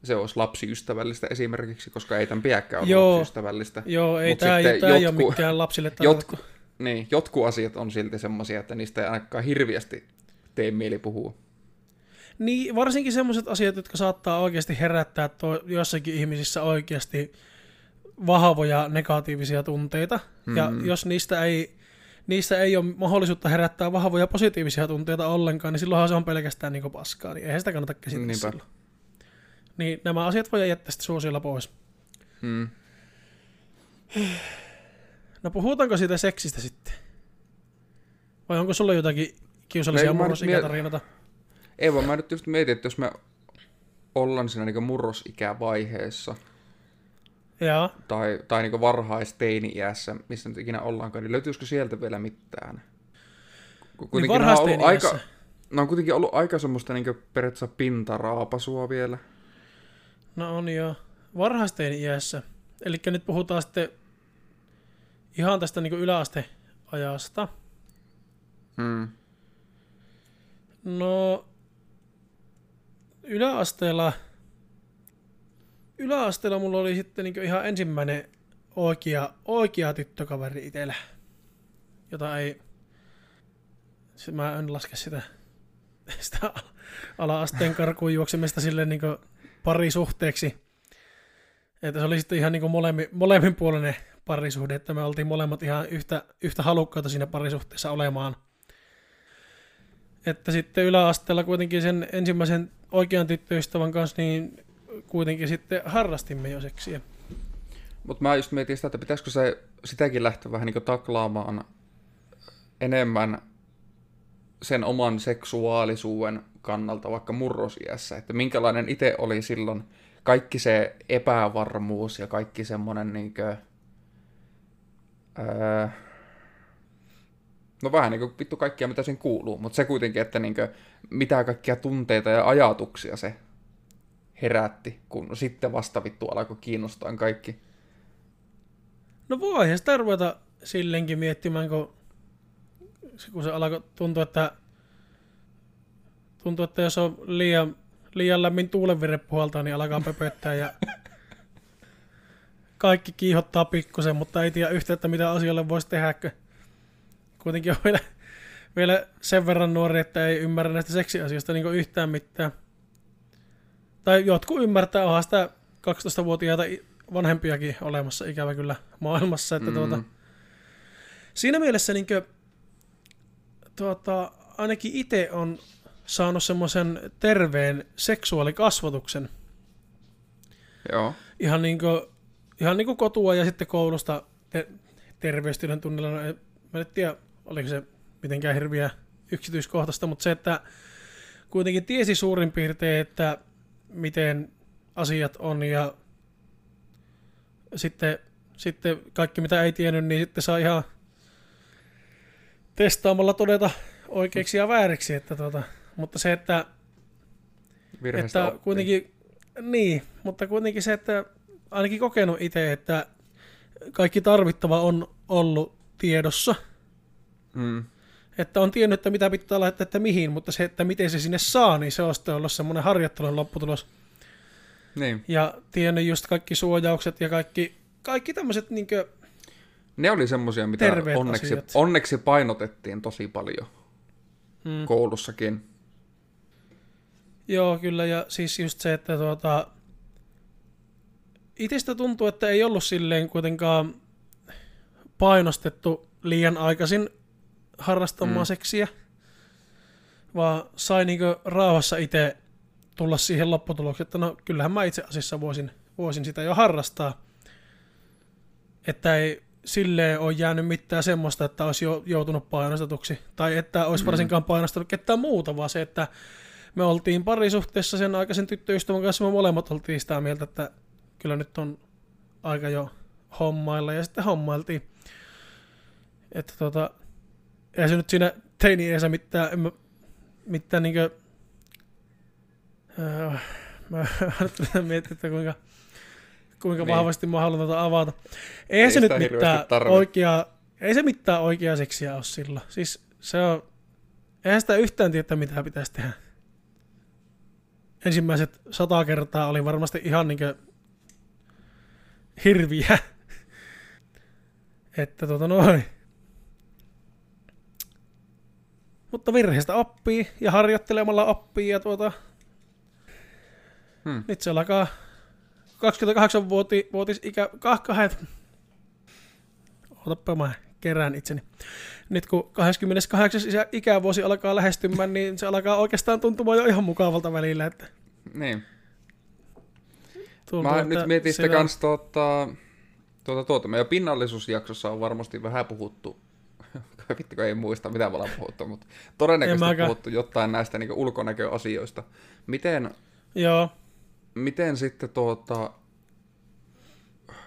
se olisi lapsiystävällistä esimerkiksi, koska ei tämän pidäkään olla Joo. lapsiystävällistä. Joo, ei Mut tämä, sitten tämä ei ole jotku- mikään lapsille Jotku, niin, jotkut asiat on silti semmoisia, että niistä ei ainakaan hirviästi tee mieli puhua. Niin, varsinkin semmoiset asiat, jotka saattaa oikeasti herättää to, jossakin ihmisissä oikeasti vahvoja negatiivisia tunteita. Mm. Ja Mm. jos niistä ei, niistä ei ole mahdollisuutta herättää vahvoja positiivisia tunteita ollenkaan, niin silloinhan se on pelkästään niin paskaa. Niin eihän sitä kannata käsitellä Niinpä. silloin. Niin nämä asiat voi jättää sitten suosiolla pois. Mm. <sighs> No puhutaanko siitä seksistä sitten? Vai onko sulla jotakin kiusallisia No murrosikätarinoita? Ei vaan mä nyt just mietin, että jos me ollaan siinä niin murrosikävaiheessa, Joo. tai, tai niin varhaisteini-iässä, missä nyt ikinä ollaankaan, niin löytyisikö sieltä vielä mitään? Niin nämä on ollut varhaisteini-iässä. aika, ne on kuitenkin ollut aika semmoista niin periaatteessa pintaraapasua vielä. No on jo varhaisteini iässä. Eli nyt puhutaan sitten ihan tästä niin yläasteajasta. Hmm. No yläasteella, yläasteella mulla oli sitten niin ihan ensimmäinen oikea, oikea tyttökaveri itsellä, jota ei, mä en laske sitä, <laughs> sitä ala-asteen karkuun juoksemista sille niin parisuhteeksi. Että se oli sitten ihan niin molemmin, molemminpuolinen parisuhde, että me oltiin molemmat ihan yhtä, yhtä halukkaita siinä parisuhteessa olemaan. Että sitten yläasteella kuitenkin sen ensimmäisen oikean tyttöystävän kanssa, niin kuitenkin sitten harrastimme jo seksiä. Mutta mä just mietin sitä, että pitäisikö se sitäkin lähteä vähän niin taklaamaan enemmän sen oman seksuaalisuuden kannalta vaikka murrosiässä, että minkälainen itse oli silloin kaikki se epävarmuus ja kaikki semmoinen niinkö, öö, no vähän niin kuin vittu kaikkia mitä siinä kuuluu, mutta se kuitenkin, että niinkö, mitä kaikkia tunteita ja ajatuksia se herätti, kun sitten vasta vittu alkoi kiinnostaa kaikki. No voihan sitä ruveta silleenkin miettimään, kun kun se alkoi tuntua, että tuntuu, että jos on liian, liian lämmin tuulenvire puhaltaa, niin alkaa pöpöttää ja kaikki kiihottaa pikkusen, mutta ei tiedä yhtä, että mitä asioille voisi tehdä, kun kuitenkin on vielä, vielä sen verran nuori, että ei ymmärrä näistä seksiasioista niin yhtään mitään. Tai jotkut ymmärtää, onhan sitä 12-vuotiaita i- vanhempiakin olemassa ikävä kyllä maailmassa, että mm. tuota, siinä mielessä niin kuin, tuota, ainakin itse on saanut semmoisen terveen seksuaalikasvatuksen Joo. ihan niin kuin, ihan niin kuin kotua ja sitten koulusta te- terveystilan tunnilla. No, mä en tiedä, oliko se mitenkään hirviä yksityiskohtaista, mutta se, että kuitenkin tiesi suurin piirtein, että miten asiat on ja sitten, sitten kaikki mitä ei tiennyt, niin sitten saa ihan testaamalla todeta oikeiksi ja vääriksi, että tota, mutta se, että, Virheistä että oppii. kuitenkin, niin, mutta kuitenkin se, että ainakin kokenut itse, että kaikki tarvittava on ollut tiedossa, Mm. että on tiennyt, että mitä pitää laittaa, että mihin, mutta se, että miten se sinne saa, niin se on sitten ollut semmoinen harjoittelun lopputulos. Niin. Ja tiennyt just kaikki suojaukset ja kaikki, kaikki tämmöiset niinkö, Ne oli semmosia, mitä onneksi, asiat. onneksi painotettiin tosi paljon mm, koulussakin. Joo, kyllä, ja siis just se, että tuota, itsestä tuntuu, että ei ollut silleen kuitenkaan painostettu liian aikaisin harrastamaan Mm. mm. seksiä, vaan sai niinkö rauhassa itse tulla siihen lopputulokseen, että no kyllähän mä itse asiassa voisin, voisin sitä jo harrastaa. Että ei silleen ole jäänyt mitään semmoista, että olisi jo joutunut painostetuksi, tai että olisi Mm. varsinkaan painostanut ketään muuta, vaan se, että me oltiin parisuhteessa sen aikaisen tyttöystävän kanssa, me molemmat oltiin sitä mieltä, että kyllä nyt on aika jo hommailla, ja sitten hommailtiin. Että tota, ei se nyt siinä teini eesä mitään, en mä, mitään niinkö, äh, mä <laughs> miettiä, että kuinka, kuinka Niin. vahvasti mä haluan tätä avata. Ei, Ei se nyt mitään tarvi. oikeaa, ei se mitään oikeaa seksiä ole sillä. Siis se on, eihän sitä yhtään tiedä, mitä pitäisi tehdä. Ensimmäiset sata kertaa oli varmasti ihan niinkö hirviä. <laughs> Että tota noin. Mutta virheistä oppii ja harjoittelemalla oppii ja tuota... Hmm. Nyt se alkaa 28-vuotis ikä... Kahkahet. Otappa mä kerään itseni. Nyt kun 28. isä- ikävuosi alkaa lähestymään, niin se alkaa oikeastaan tuntumaan jo ihan mukavalta välillä. Että Niin. tuntuu, Mä että nyt mietin sitä kans tuota, tuota, tuota. Meidän pinnallisuusjaksossa on varmasti vähän puhuttu, <laughs> vittu kun ei muista mitä me ollaan puhuttu, mutta En todennäköisesti puhuttu jotain näistä niin ulkonäköasioista. Miten, Joo, miten sitten tuota,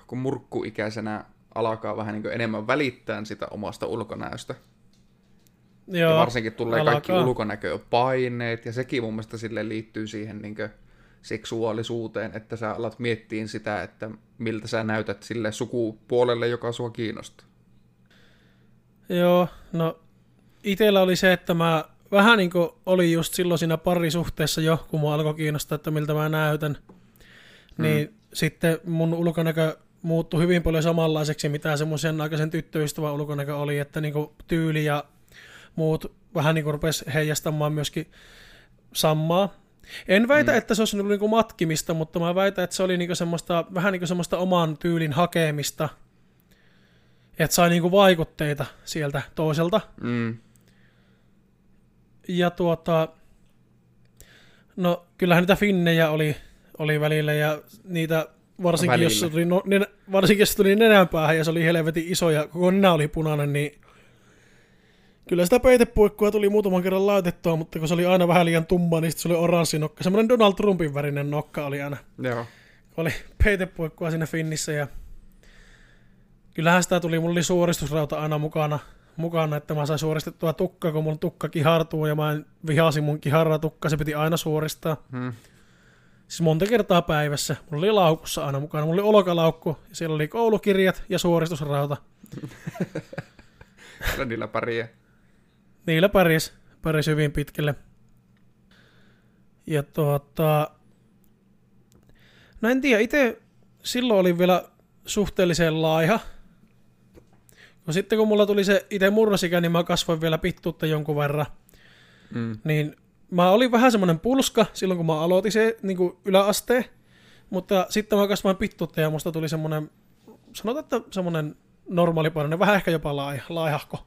kun murkkuikäisenä alkaa vähän niin enemmän välittää sitä omasta ulkonäöstä. joo. ja varsinkin tulee kaikki alkaa. ulkonäköpaineet, ja sekin mun mielestä sille liittyy siihen niin seksuaalisuuteen, että sä alat miettiin sitä, että miltä sä näytät sille sukupuolelle, joka sua kiinnostaa. Joo, no itellä oli se, että mä vähän niin kuin oli just silloin siinä parisuhteessa jo, kun mua alkoi kiinnostaa, että miltä mä näytän, niin sitten mun ulkonäkö muuttui hyvin paljon samanlaiseksi, mitä semmoisen aikaisen tyttöystävän ulkonäkö oli, että niin kuin tyyli ja muut vähän niin kuin rupesi heijastamaan myöskin samaa. En väitä, mm. että se olisi ollut niin kuin matkimista, mutta mä väitän, että se oli niin kuin semmoista, vähän niin kuin semmoista oman tyylin hakemista, että sai niin kuin vaikutteita sieltä toiselta. Mm. Ja tuota, no kyllähän niitä finnejä oli, oli välillä ja niitä varsinkin jos, Välillä. tuli, no, nenä, varsinkin jos tuli nenänpäähän ja se oli helvetin iso ja koko nenä oli punainen, niin kyllä sitä peitepuikkua tuli muutaman kerran laitettua, mutta kun se oli aina vähän liian tumma, niin se oli oranssi nokka. Semmoinen Donald Trumpin värinen nokka oli aina, Joo. oli peitepuikkua siinä finnissä ja kyllähän sitä tuli, mulla oli suoristusrauta aina mukana, mukana, että mä sain suoristettua tukka, kun mun tukka kihartuu ja mä en vihasi mun kiharratukka, se piti aina suoristaa. Hmm. Siis monta kertaa päivässä. Mulla oli laukussa aina mukana. Mulla oli olkalaukku, ja siellä oli koulukirjat ja suoristusrauta. <laughs> Niillä pärjää. Niillä pärjäs, pärjäs hyvin pitkälle. Ja tuota... No en tiedä, itse silloin olin vielä suhteellisen laiha. No sitten kun mulla tuli se itse murrosikä, niin mä kasvoin vielä pittuutta jonkun verran. Mm. Niin mä olin vähän semmoinen pulska silloin, kun mä aloitin se niin kuin yläasteen. Mutta sitten mä kasvoin pittuutta ja musta tuli semmoinen, sanotaan, että semmoinen normaalipainoinen, vähän ehkä jopa laiha, laihahko.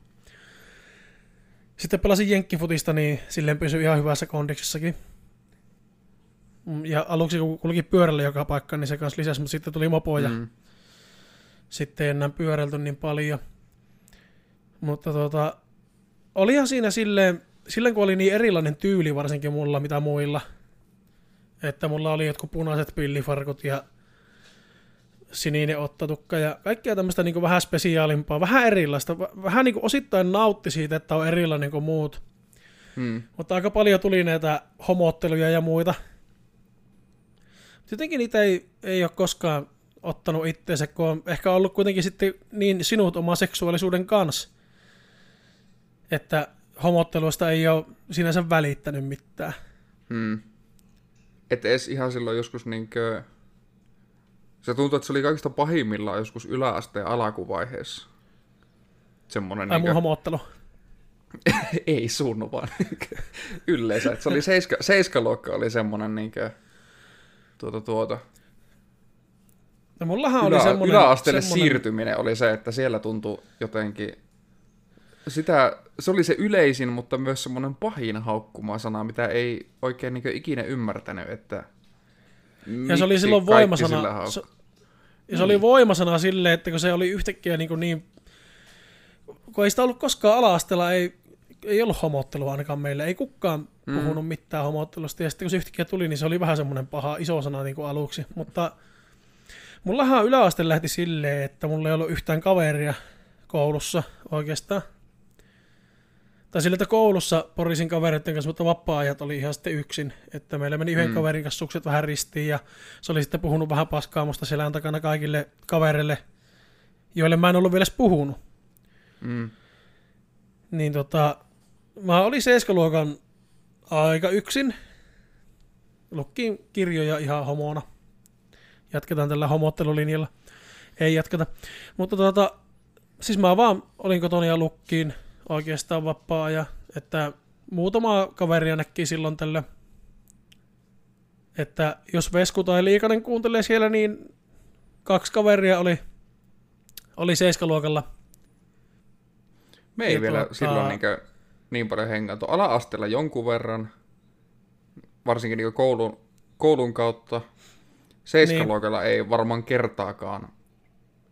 Sitten pelasin jenkkifutista, niin silleen pysyi ihan hyvässä kondiksessakin. Mm, Ja aluksi kun kulki pyörällä joka paikkaan, niin se kanssa lisäsi, mutta sitten tuli mopo ja Mm. sitten ei enää pyörälty niin paljon. Mutta tota, olihan siinä silleen, silleen kun oli niin erilainen tyyli varsinkin mulla mitä muilla, että mulla oli jotkut punaiset pillifarkut ja sininen ottatukka ja kaikkea tämmöistä niin vähän spesiaalimpaa, vähän erilaista. Vähän niin kuin osittain nautti siitä, että on erilainen kuin muut. Hmm. Mutta aika paljon tuli näitä homotteluja ja muita. Jotenkin niitä ei, ei ole koskaan ottanut itseensä, kun on ehkä ollut kuitenkin sitten niin sinut oma seksuaalisuuden kanssa, että homotteluista ei ole sinänsä välittänyt mitään. Hmm. Että edes ihan silloin joskus niinkö... Se tuntuu, että se oli kaikista pahimmillaan joskus yläasteen alakuvaiheessa. Semmonen Ai niinkö... mun homottelu. <laughs> ei sun vaan <laughs> yleensä. Että se oli seiska, seiskaluokka oli semmonen niinkö... Tuota tuota. No mullahan Ylä, oli semmonen... Yläasteelle semmonen... siirtyminen oli se, että siellä tuntui jotenkin sitä, se oli se yleisin, mutta myös semmoinen pahin haukkuma sana, mitä ei oikein niin ikinä ymmärtänyt, että Ja se oli silloin voimasana, se, ja se oli voimasana silleen, että kun se oli yhtäkkiä niin, niin kun ei sitä ollut koskaan ala ei, ei ollut homottelua ainakaan meillä, ei kukaan mm. puhunut mitään homottelusta, ja sitten kun se yhtäkkiä tuli, niin se oli vähän semmoinen paha iso sana niin kuin aluksi, mutta mullahan yläaste lähti silleen, että mulla ei ollut yhtään kaveria koulussa oikeastaan, tai sillä, että koulussa porisin kavereiden kanssa, mutta vapaa-ajat oli ihan sitten yksin. Että meillä meni yhden mm. kaverin kanssa sukset vähän ristiin ja se oli sitten puhunut vähän paskaa musta selän takana kaikille kavereille, joille mä en ollut vielä puhunut. Mm. Niin tota, mä olin seiskaluokan aika yksin. Lukkiin kirjoja ihan homona. Jatketaan tällä homottelulinjalla. Ei jatketa. Mutta tota, siis mä vaan olin kotona ja lukkiin oikeastaan vapaa ja että muutama kaveria näki silloin tällä, että jos Vesku tai Liikanen kuuntelee siellä, niin kaksi kaveria oli, oli seiskaluokalla. Me ei ja vielä tuota... silloin niin, niin paljon hengätty. Ala-asteella jonkun verran, varsinkin niin koulun, koulun kautta. Seiskaluokalla niin. ei varmaan kertaakaan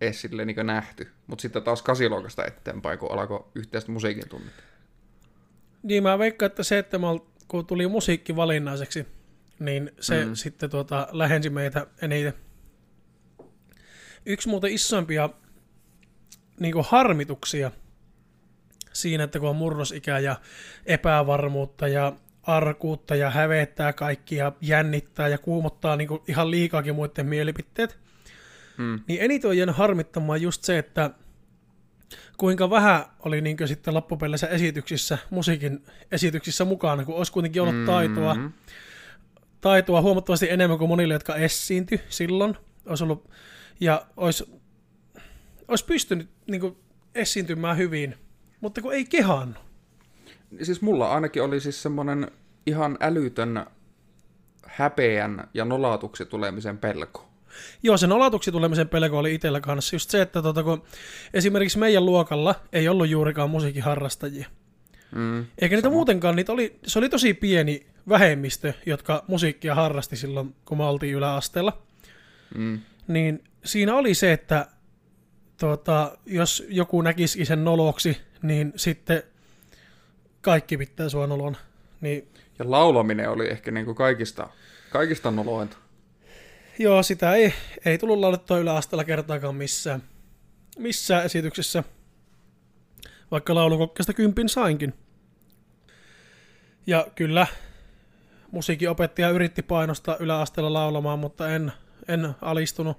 edes silleen niin nähty. Mutta sitten taas kasiluokasta eteenpäin, kun alkoi yhteistä musiikin tunnit. Niin mä veikkaan, että se, että mä, kun tuli musiikki valinnaiseksi, niin se mm. sitten tuota, lähensi meitä eniten. Yksi muuten isompia niin harmituksia siinä, että kun on murrosikä ja epävarmuutta ja arkuutta ja hävettää kaikki ja jännittää ja kuumottaa niin ihan liikaakin muiden mielipiteet – Mm. Niin eniten on jäänyt harmittamaan just se, että kuinka vähän oli niin sitten loppupeleissä esityksissä, musiikin esityksissä mukana, kun olisi kuitenkin ollut mm-hmm. taitoa, taitoa huomattavasti enemmän kuin monille, jotka esiintyi silloin. Olisi ollut, ja olisi, olisi pystynyt niin kuin, esiintymään hyvin, mutta kun ei kehannut. Siis mulla ainakin oli siis semmoinen ihan älytön häpeän ja nolatuksi tulemisen pelko. Joo, sen olatuksi tulemisen pelko oli itsellä kanssa just se, että tota, kun esimerkiksi meidän luokalla ei ollut juurikaan musiikkiharrastajia. Mm, Eikä niitä sama. muutenkaan, niitä oli, se oli tosi pieni vähemmistö, jotka musiikkia harrasti silloin, kun me oltiin yläasteella. Mm. Niin siinä oli se, että tota, jos joku näkisi sen noloksi, niin sitten kaikki pitää sua nolon. Niin... Ja laulaminen oli ehkä niin kuin kaikista, kaikista nolointa. Joo, sitä ei, ei tullut laulettua yläasteella kertaakaan missään, missään esityksessä, vaikka laulukokkeesta kympin sainkin. Ja kyllä, musiikinopettaja yritti painostaa yläasteella laulamaan, mutta en, en alistunut.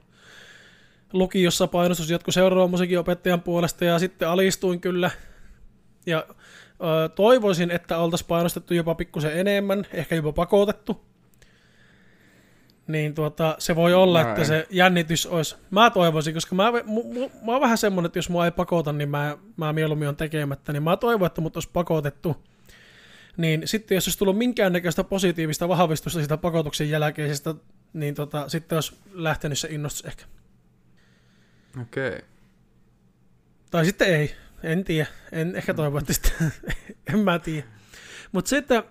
Lukiossa painostus jatkui seuraavan musiikinopettajan puolesta ja sitten alistuin kyllä. Ja ö, toivoisin, että oltaisiin painostettu jopa pikkusen enemmän, ehkä jopa pakotettu niin tuota, se voi olla, Näin. että se jännitys olisi, mä toivoisin, koska mä, m- m- mä oon vähän semmonen, että jos mua ei pakota, niin mä, mä mieluummin on tekemättä, niin mä toivon, että mut olisi pakotettu. Niin sitten jos olisi tullut minkäännäköistä positiivista vahvistusta sitä pakotuksen jälkeisestä, niin tota, sitten olisi lähtenyt se innostus ehkä. Okei. Okay. Tai sitten ei, en tiedä, en ehkä toivo, että sitten, <laughs> en mä tiedä. Mutta se, että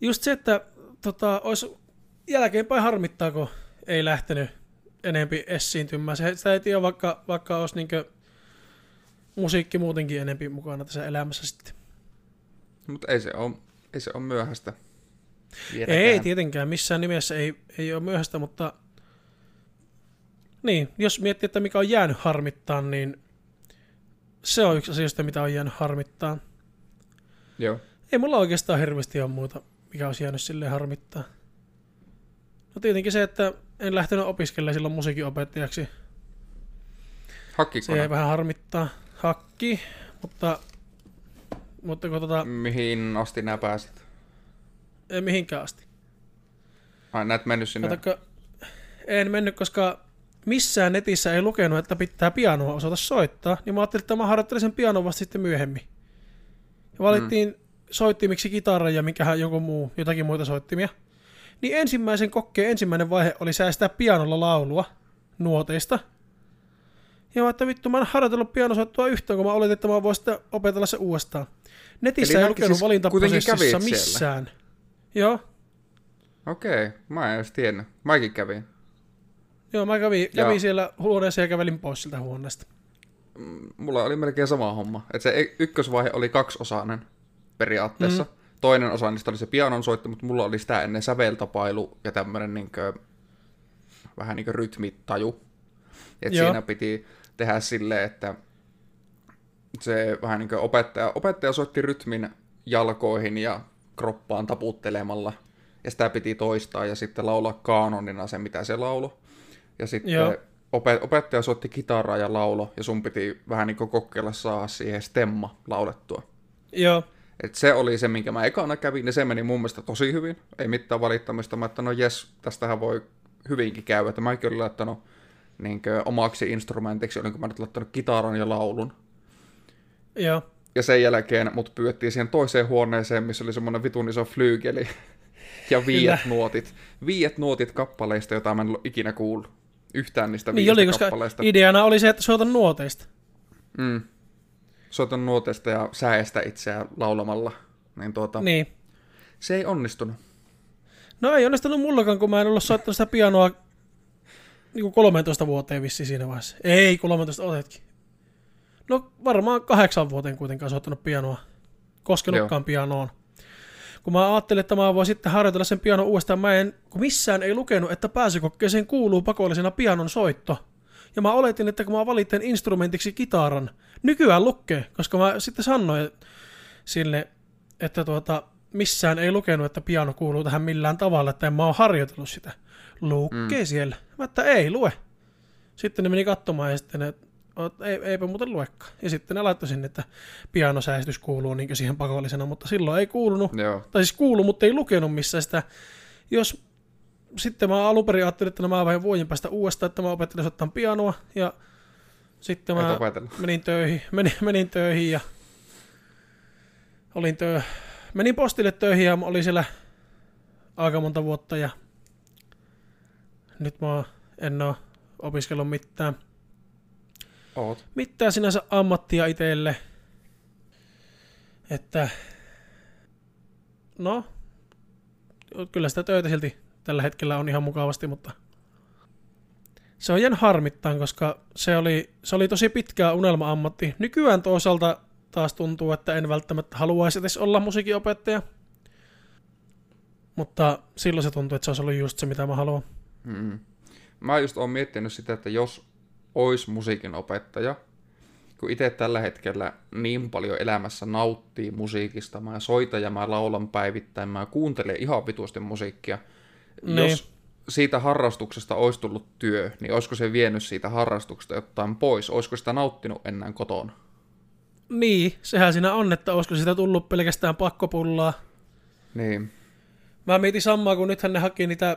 just se, että tota, olisi jälkeenpäin harmittaa, kun ei lähtenyt enempi esiintymään. Se, sitä ei tiedä, vaikka, vaikka olisi niinkö musiikki muutenkin enempi mukana tässä elämässä sitten. Mutta ei se ole, ei se ole myöhäistä. Vietäkään. Ei tietenkään, missään nimessä ei, ei ole myöhäistä, mutta Niin, jos miettii, että mikä on jäänyt harmittaa, niin se on yksi asioista, mitä on jäänyt harmittaa. Joo. Ei mulla oikeastaan hirveästi ole muuta, mikä olisi jäänyt silleen harmittaa. No tietenkin se, että en lähtenyt opiskelemaan silloin musiikinopettajaksi. Hakkiko Se jäi vähän harmittaa. Hakki, mutta, mutta kun tota, Mihin asti nämä pääsit? ei mihinkään asti. Ai, näet mennyt sinne. Katsokka, en mennyt, koska missään netissä ei lukenut, että pitää pianoa osata soittaa, niin mä ajattelin, että mä harjoittelen sen pianon vasta sitten myöhemmin. Ja valittiin mm. soittimiksi kitara ja mikähän joku muu, jotakin muita soittimia. Niin ensimmäisen kokkeen ensimmäinen vaihe oli säästää pianolla laulua nuoteista. Ja mä että vittu, mä en harjoitellut pianosoittoa yhtään, kun mä oletin, että mä voin sitten opetella se uudestaan. Netissä Eli ei lukenut siis valintaprosessissa kävit siellä? missään. Joo, Okei, mä en edes tiennyt. Mäkin kävin. Joo, mä kävin, Ja- kävin siellä huoneessa ja kävelin pois siltä huoneesta. Mulla oli melkein sama homma. Et se y- ykkösvaihe oli kaksiosainen periaatteessa. Mm. Toinen osa niistä oli se pianon soitto, mutta mulla oli sitä ennen säveltapailu ja tämmönen niinkö, vähän niinkö rytmitaju. Et Joo. siinä piti tehdä silleen, että se vähän niinkö opettaja, opettaja soitti rytmin jalkoihin ja kroppaan taputtelemalla. Ja sitä piti toistaa ja sitten laulaa kaanonina se, mitä se laulo. Ja sitten Joo. opet- opettaja soitti kitaraa ja laulo, ja sun piti vähän niin kokeilla saa siihen stemma laulettua. Joo, Et se oli se, minkä mä ekana kävin, ja se meni mun mielestä tosi hyvin. Ei mitään valittamista. Mä että no jes, tästähän voi hyvinkin käydä. Että mäkin olin laittanut niin omaksi instrumentiksi, olinko mä nyt laittanut kitaran ja laulun. joo. Ja sen jälkeen mut pyydettiin siihen toiseen huoneeseen, missä oli semmoinen vitun iso flyygeli. <laughs> ja viiet Kyllä. nuotit. Viiet nuotit kappaleista, jota mä en ollut ikinä kuullut. Yhtään niistä Niin oli, koska kappaleista. ideana oli se, että soitan nuoteista. Mm. Soitan nuoteista ja säestä itseään laulamalla. Niin tuota, niin. Se ei onnistunut. No ei onnistunut mullakaan, kun mä en ollut soittanut sitä pianoa niin kuin 13 vuoteen vissiin siinä vaiheessa. Ei, 13 otetkin. No varmaan kahdeksan vuoteen kuitenkaan soittanut pianoa. Koskenutkaan pianoon. Kun mä ajattelin, että mä voin sitten harjoitella sen pianon uudestaan, mä en, kun missään ei lukenut, että pääsykokkeeseen kuuluu pakollisena pianon soitto. Ja mä oletin, että kun mä valitsen instrumentiksi kitaran, nykyään lukee, koska mä sitten sanoin sille, että tuota, missään ei lukenut, että piano kuuluu tähän millään tavalla, että en mä oon harjoitellut sitä. Lukee mm. siellä. Mä että ei lue. Sitten ne meni katsomaan ja sitten ne, "Oot, ei, eipä muuten luekaan. Ja sitten ne laittoi sinne, että pianosäästys kuuluu niin siihen pakollisena, mutta silloin ei kuulunut. Joo. Tai siis kuulu, mutta ei lukenut missään sitä. Jos sitten mä alun perin ajattelin, että no mä vain vuoden päästä uudestaan, että mä opettelen soittaa pianoa ja sitten Et mä opetella. menin töihin, <laughs> menin, menin töihin ja olin tö, menin postille töihin ja olin siellä aika monta vuotta ja nyt mä en oo opiskellut mitään, Oot. mitään sinänsä ammattia itselle. Että no, kyllä sitä töitä silti tällä hetkellä on ihan mukavasti, mutta se on jäänyt harmittaan, koska se oli, se oli tosi pitkä unelma-ammatti. Nykyään toisaalta taas tuntuu, että en välttämättä haluaisi edes olla musiikinopettaja. Mutta silloin se tuntui, että se olisi ollut just se, mitä mä haluan. Mm. Mä just oon miettinyt sitä, että jos ois musiikin opettaja, kun itse tällä hetkellä niin paljon elämässä nauttii musiikista, mä soitan ja mä laulan päivittäin, mä kuuntelen ihan vitusti musiikkia. Niin. Jos siitä harrastuksesta olisi tullut työ, niin olisiko se vienyt siitä harrastuksesta jotain pois? Olisiko sitä nauttinut enää kotona? Niin, sehän siinä on, että olisiko sitä tullut pelkästään pakkopullaa. Niin. Mä mietin samaa, kun nythän ne haki niitä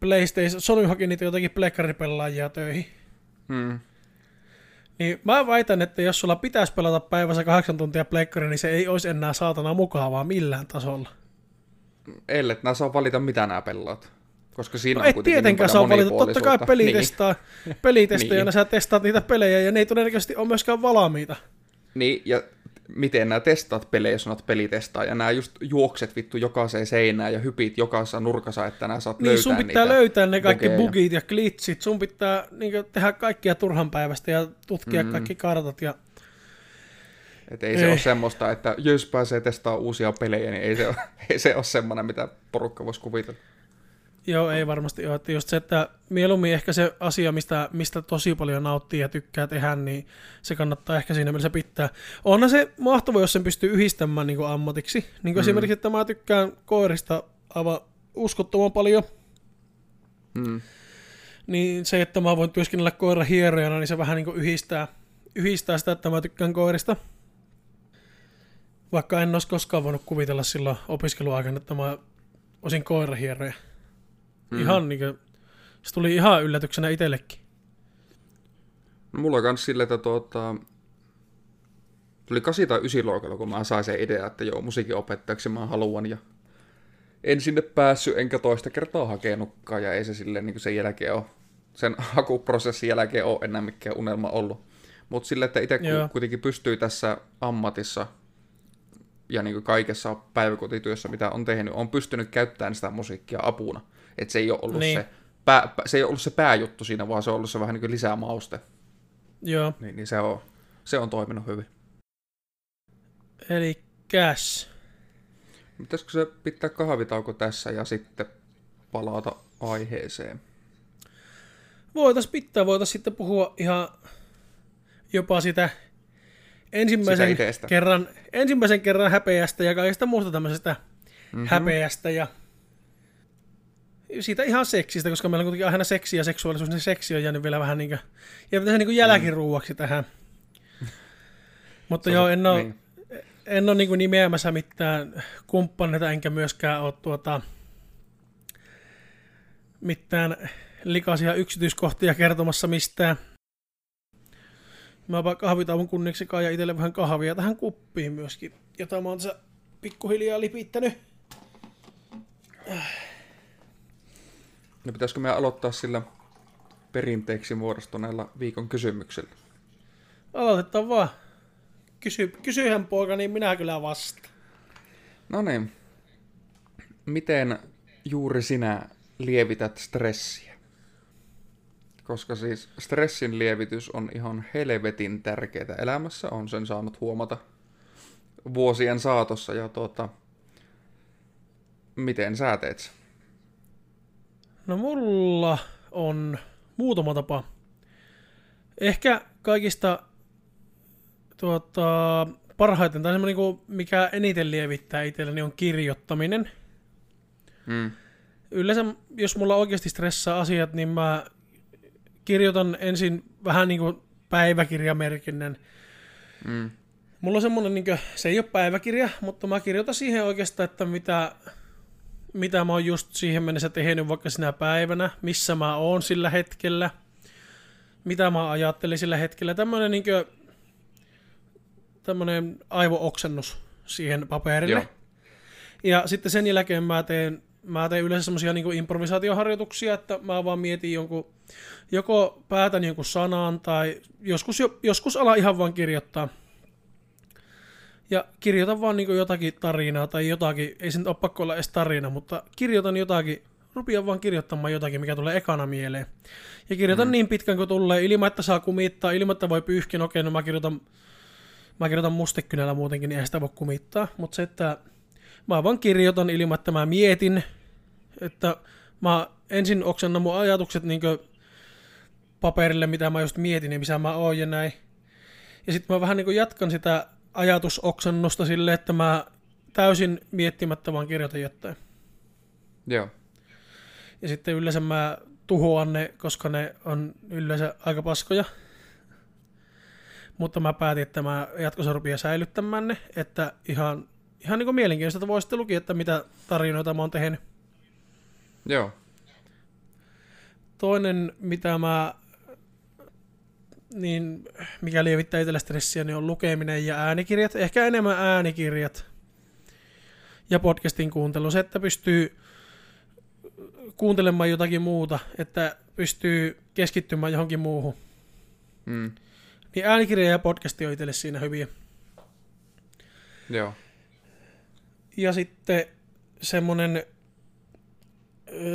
PlayStation, Sony haki niitä jotakin plekkaripelaajia töihin. Hmm. Niin mä väitän, että jos sulla pitäisi pelata päivässä kahdeksan tuntia plekkari, niin se ei olisi enää saatana mukavaa millään tasolla. Ellei, nää saa valita mitä nämä pelaat. Koska siinä No on et kuitenkin tietenkään niin saa valita, totta kai pelitestaa, pelitestajana Niin. <laughs> sä testaat niitä pelejä ja ne ei todennäköisesti ole myöskään valmiita. Niin, ja miten nämä testaat pelejä, jos sanot pelitestaa, ja nämä just juokset vittu jokaiseen seinään ja hypit jokaisessa nurkassa, että nämä saat Niin löytää sun pitää niitä löytää ne kaikki bugeja. bugit ja glitchit, sun pitää niin tehdä kaikkia turhan päivästä ja tutkia mm. kaikki kartat ja Et ei se Ei. ole semmoista, että jos pääsee testaamaan uusia pelejä, niin ei se ole, <laughs> ei se ole semmoinen, mitä porukka voisi kuvitella. Joo, ei varmasti ole. Että just se, että mieluummin ehkä se asia, mistä, mistä tosi paljon nauttii ja tykkää tehdä, niin se kannattaa ehkä siinä mielessä pitää. Onhan se mahtava, jos sen pystyy yhdistämään niin kuin ammatiksi. Niin kuin mm. esimerkiksi, että mä tykkään koirista aivan uskottoman paljon. Mm. Niin se, että mä voin työskennellä koira hierojana, niin se vähän niin kuin yhdistää, yhdistää sitä, että mä tykkään koirista. Vaikka en olisi koskaan voinut kuvitella silloin opiskeluaikana, että mä olisin koirahieroja. Mm. Ihan niin kuin, se tuli ihan yllätyksenä itsellekin. No, mulla on myös sille, että tuota, tuli 8 tai 9 luokalla, kun mä sain sen idea, että joo, musiikin opettajaksi mä haluan. Ja en sinne päässyt, enkä toista kertaa hakenutkaan, ja ei se silleen niin sen jälkeen ole, sen <laughs> hakuprosessin jälkeen ole enää mikään unelma ollut. Mutta sille, että itse kuitenkin pystyy tässä ammatissa ja niin kaikessa päiväkotityössä, mitä on tehnyt, on pystynyt käyttämään sitä musiikkia apuna. Että se ei ole ollut niin. se, pää, se ei ollut se pääjuttu siinä, vaan se on ollut se vähän niin kuin lisää mauste. Joo. Niin, niin se, on, se on toiminut hyvin. Eli käs. Pitäisikö se pitää kahvitauko tässä ja sitten palata aiheeseen? Voitais pitää, voitais sitten puhua ihan jopa sitä ensimmäisen kerran, ensimmäisen kerran häpeästä ja kaikesta muusta tämmöisestä mm-hmm. häpeästä ja siitä ihan seksistä, koska meillä on kuitenkin aina seksi ja seksuaalisuus, niin seksi on jäänyt vielä vähän niin kuin, ja niin kuin jälkiruuaksi tähän. <laughs> Mutta joo, en ole, niin. en ole niin nimeämässä mitään kumppaneita, enkä myöskään ole tuota, mitään likaisia yksityiskohtia kertomassa mistään. Mä vaan kahvitauon kunniaksi ja itselle vähän kahvia tähän kuppiin myöskin, jota mä oon tässä pikkuhiljaa lipittänyt. No pitäisikö me aloittaa sillä perinteeksi muodostuneella viikon kysymyksellä? Aloitetaan vaan. Kysy, kysyhän poika, niin minä kyllä vasta. No niin. Miten juuri sinä lievität stressiä? Koska siis stressin lievitys on ihan helvetin tärkeää elämässä, on sen saanut huomata vuosien saatossa. Ja tuota, miten sä teet No mulla on muutama tapa. Ehkä kaikista tuota, parhaiten, tai semmoinen, niin mikä eniten lievittää itselleni, on kirjoittaminen. Mm. Yleensä, jos mulla oikeasti stressaa asiat, niin mä kirjoitan ensin vähän niin kuin päiväkirjamerkinnän. Mm. Mulla on semmoinen, niin kuin, se ei ole päiväkirja, mutta mä kirjoitan siihen oikeastaan, että mitä mitä mä oon just siihen mennessä tehnyt vaikka sinä päivänä, missä mä oon sillä hetkellä, mitä mä ajattelin sillä hetkellä. Tämmönen niin tämmönen aivooksennus siihen paperille. Joo. Ja sitten sen jälkeen mä teen, mä teen yleensä semmoisia niin improvisaatioharjoituksia, että mä vaan mietin jonkun, joko päätän jonkun sanan tai joskus, joskus ala ihan vaan kirjoittaa ja kirjoitan vaan niin jotakin tarinaa tai jotakin, ei sen ole pakko olla edes tarina, mutta kirjoitan jotakin, rupian vaan kirjoittamaan jotakin, mikä tulee ekana mieleen. Ja kirjoitan mm. niin pitkän kuin tulee, ilman että saa kumittaa, ilman että voi pyyhkiä, no okei, no mä kirjoitan, mä kirjoitan mustekynällä muutenkin, niin ei sitä voi kumittaa, mutta se, että mä vaan kirjoitan ilman, että mä mietin, että mä ensin oksennan mun ajatukset niin paperille, mitä mä just mietin ja missä mä oon ja näin. Ja sitten mä vähän niin jatkan sitä ajatusoksennusta sille, että mä täysin miettimättä vaan kirjoitan jotain. Joo. Ja sitten yleensä mä tuhoan ne, koska ne on yleensä aika paskoja. Mutta mä päätin, että mä jatkossa rupean säilyttämään ne, että ihan, ihan niin kuin mielenkiintoista, että voisitte lukia, että mitä tarinoita mä oon tehnyt. Joo. Toinen, mitä mä niin mikä lievittää itsellä stressiä, niin on lukeminen ja äänikirjat. Ehkä enemmän äänikirjat ja podcastin kuuntelu. Se, että pystyy kuuntelemaan jotakin muuta, että pystyy keskittymään johonkin muuhun. Mm. Niin äänikirja ja podcasti on itselle siinä hyviä. Joo. Ja sitten semmonen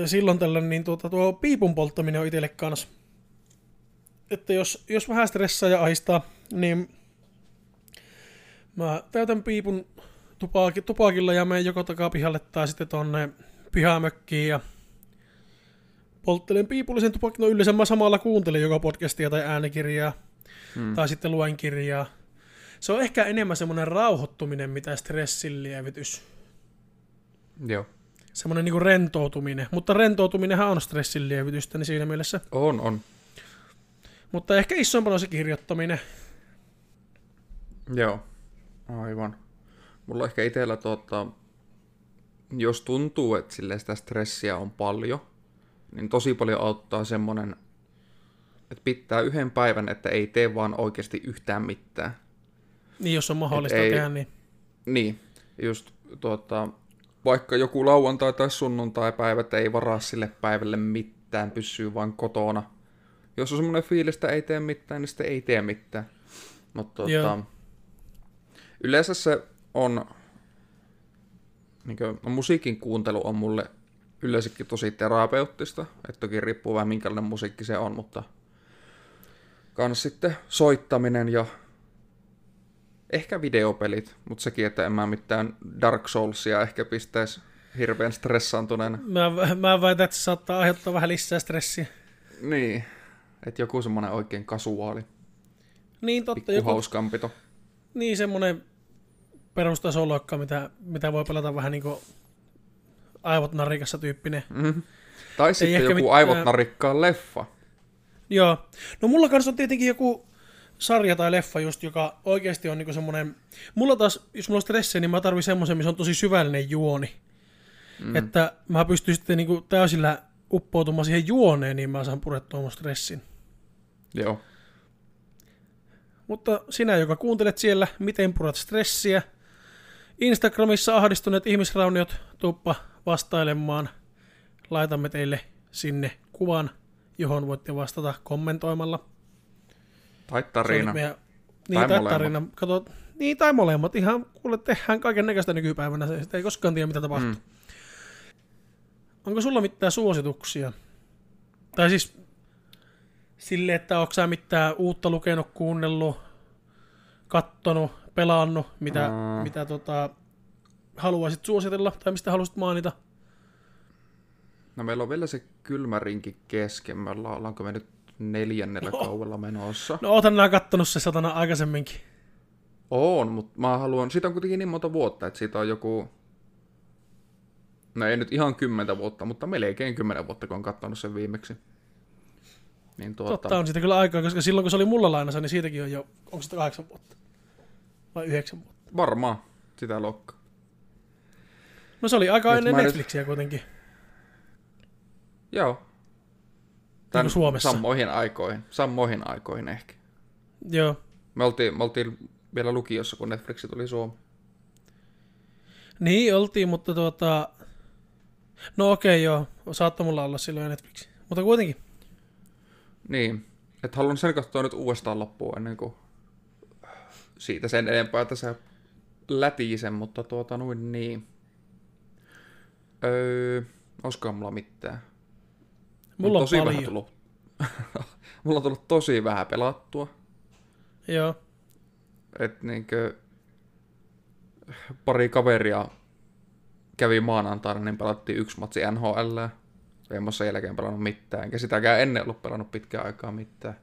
silloin tällöin, niin tuota, tuo piipun polttaminen on itselle kanssa että jos, jos vähän stressaa ja ahistaa, niin mä täytän piipun tupaaki, tupakilla ja menen joko takapihalle tai sitten tonne pihamökkiin ja polttelen piipullisen tupakin, no yleensä mä samalla kuuntelen joko podcastia tai äänikirjaa, Mm. tai sitten luen kirjaa. Se on ehkä enemmän semmoinen rauhoittuminen, mitä stressinlievitys. Joo. Semmoinen niinku rentoutuminen. Mutta rentoutuminenhan on stressinlievitystä, niin siinä mielessä. On, on. Mutta ehkä isompana se kirjoittaminen. Joo, aivan. Mulla ehkä itsellä tuota, jos tuntuu, että sille sitä stressiä on paljon, niin tosi paljon auttaa semmonen, että pitää yhden päivän, että ei tee vaan oikeasti yhtään mitään. Niin, jos on mahdollista Et ei- tehdä, niin Niin, just tuota, vaikka joku lauantai tai sunnuntai päivä, että ei varaa sille päivälle mitään, pysyy vaan kotona. Jos on semmoinen fiilis, että ei tee mitään, niin sitten ei tee mitään. Mutta tuota, yleensä se on, niin kuin, no, musiikin kuuntelu on mulle yleensäkin tosi terapeuttista. Että toki riippuu vähän minkälainen musiikki se on, mutta kans sitten soittaminen ja ehkä videopelit, mutta sekin, että en mä mitään Dark Soulsia ehkä pistäisi hirveän stressaantuneena. mä, mä väitän, että se saattaa aiheuttaa vähän lisää stressiä. Niin, että joku semmoinen oikein kasuaali, Niin totta, pikku joku, hauskanpito. niin semmoinen perustasoloikka, mitä, mitä voi pelata vähän niin kuin aivot narikassa tyyppinen. Mm. Tai sitten ehkä joku mitään- aivot narikkaan leffa. Joo. No mulla kanssa on tietenkin joku sarja tai leffa just, joka oikeasti on niinku semmoinen... Mulla taas, jos mulla on stressiä, niin mä tarvin semmoisen, missä on tosi syvällinen juoni. Mm. Että mä pystyn sitten niinku täysillä uppoutumaan siihen juoneen, niin mä saan purettua mun stressin. Joo. Mutta sinä, joka kuuntelet siellä, miten purat stressiä, Instagramissa ahdistuneet ihmisrauniot, tuppa vastailemaan. Laitamme teille sinne kuvan, johon voitte vastata kommentoimalla. Tai tarina. Meidän, niin, Tai tai, molemmat. tarina. Kato, niin, tai molemmat. Ihan kuule, tehdään kaiken näköistä nykypäivänä. Se ei koskaan tiedä, mitä tapahtuu. Mm. Mm. Onko sulla mitään suosituksia? Tai siis sille, että onko sä mitään uutta lukenut, kuunnellut, kattonut, pelannut, mitä, Aa. mitä tota, haluaisit suositella tai mistä haluaisit mainita? No meillä on vielä se kylmä rinki kesken. Me ollaan, ollaanko me nyt neljännellä Oho. kaudella menossa? No ootan nää kattonut se satana aikaisemminkin. On, mutta mä haluan, siitä on kuitenkin niin monta vuotta, että siitä on joku, no ei nyt ihan kymmentä vuotta, mutta melkein kymmenen vuotta, kun on katsonut sen viimeksi. Niin tuota, Totta on siitä kyllä aikaa, koska silloin kun se oli mulla lainassa, niin siitäkin on jo, onko sitä kahdeksan vuotta? Vai yhdeksän vuotta? varmaan sitä lokkaa. No se oli aika Nyt ennen mä nyt- Netflixiä kuitenkin. Joo. Niin Suomessa. Samoihin aikoihin, samoihin aikoihin ehkä. Joo. Me oltiin, me oltiin vielä lukiossa, kun Netflix tuli Suomeen. Niin oltiin, mutta tuota... No okei, joo. Saattoi mulla olla silloin Netflix. Mutta kuitenkin. Niin, että haluan sen katsoa nyt uudestaan loppuun ennen kuin siitä sen enempää tässä lätiisen, mutta tuota noin niin. Öö, olisikohan mulla mitään? Mulla on, tosi paljon. vähän tullut. <laughs> mulla on tullut tosi vähän pelattua. Joo. Et niinkö pari kaveria kävi maanantaina, niin pelattiin yksi matsi NHL. En mä sen jälkeen pelannut mitään, enkä sitäkään ennen ollut pelannut pitkään aikaa mitään.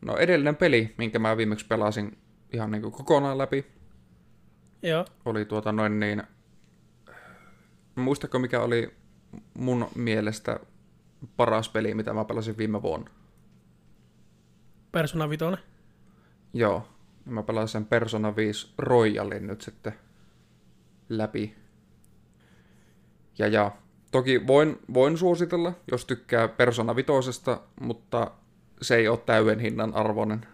No edellinen peli, minkä mä viimeksi pelasin ihan niin kokonaan läpi, Joo. oli tuota noin niin... Muistatko mikä oli mun mielestä paras peli, mitä mä pelasin viime vuonna? Persona 5. Joo, mä pelasin sen Persona 5 Royalin nyt sitten läpi. Ja ja, toki voin, voin suositella, jos tykkää Persona 5, mutta se ei ole täyden hinnan arvoinen.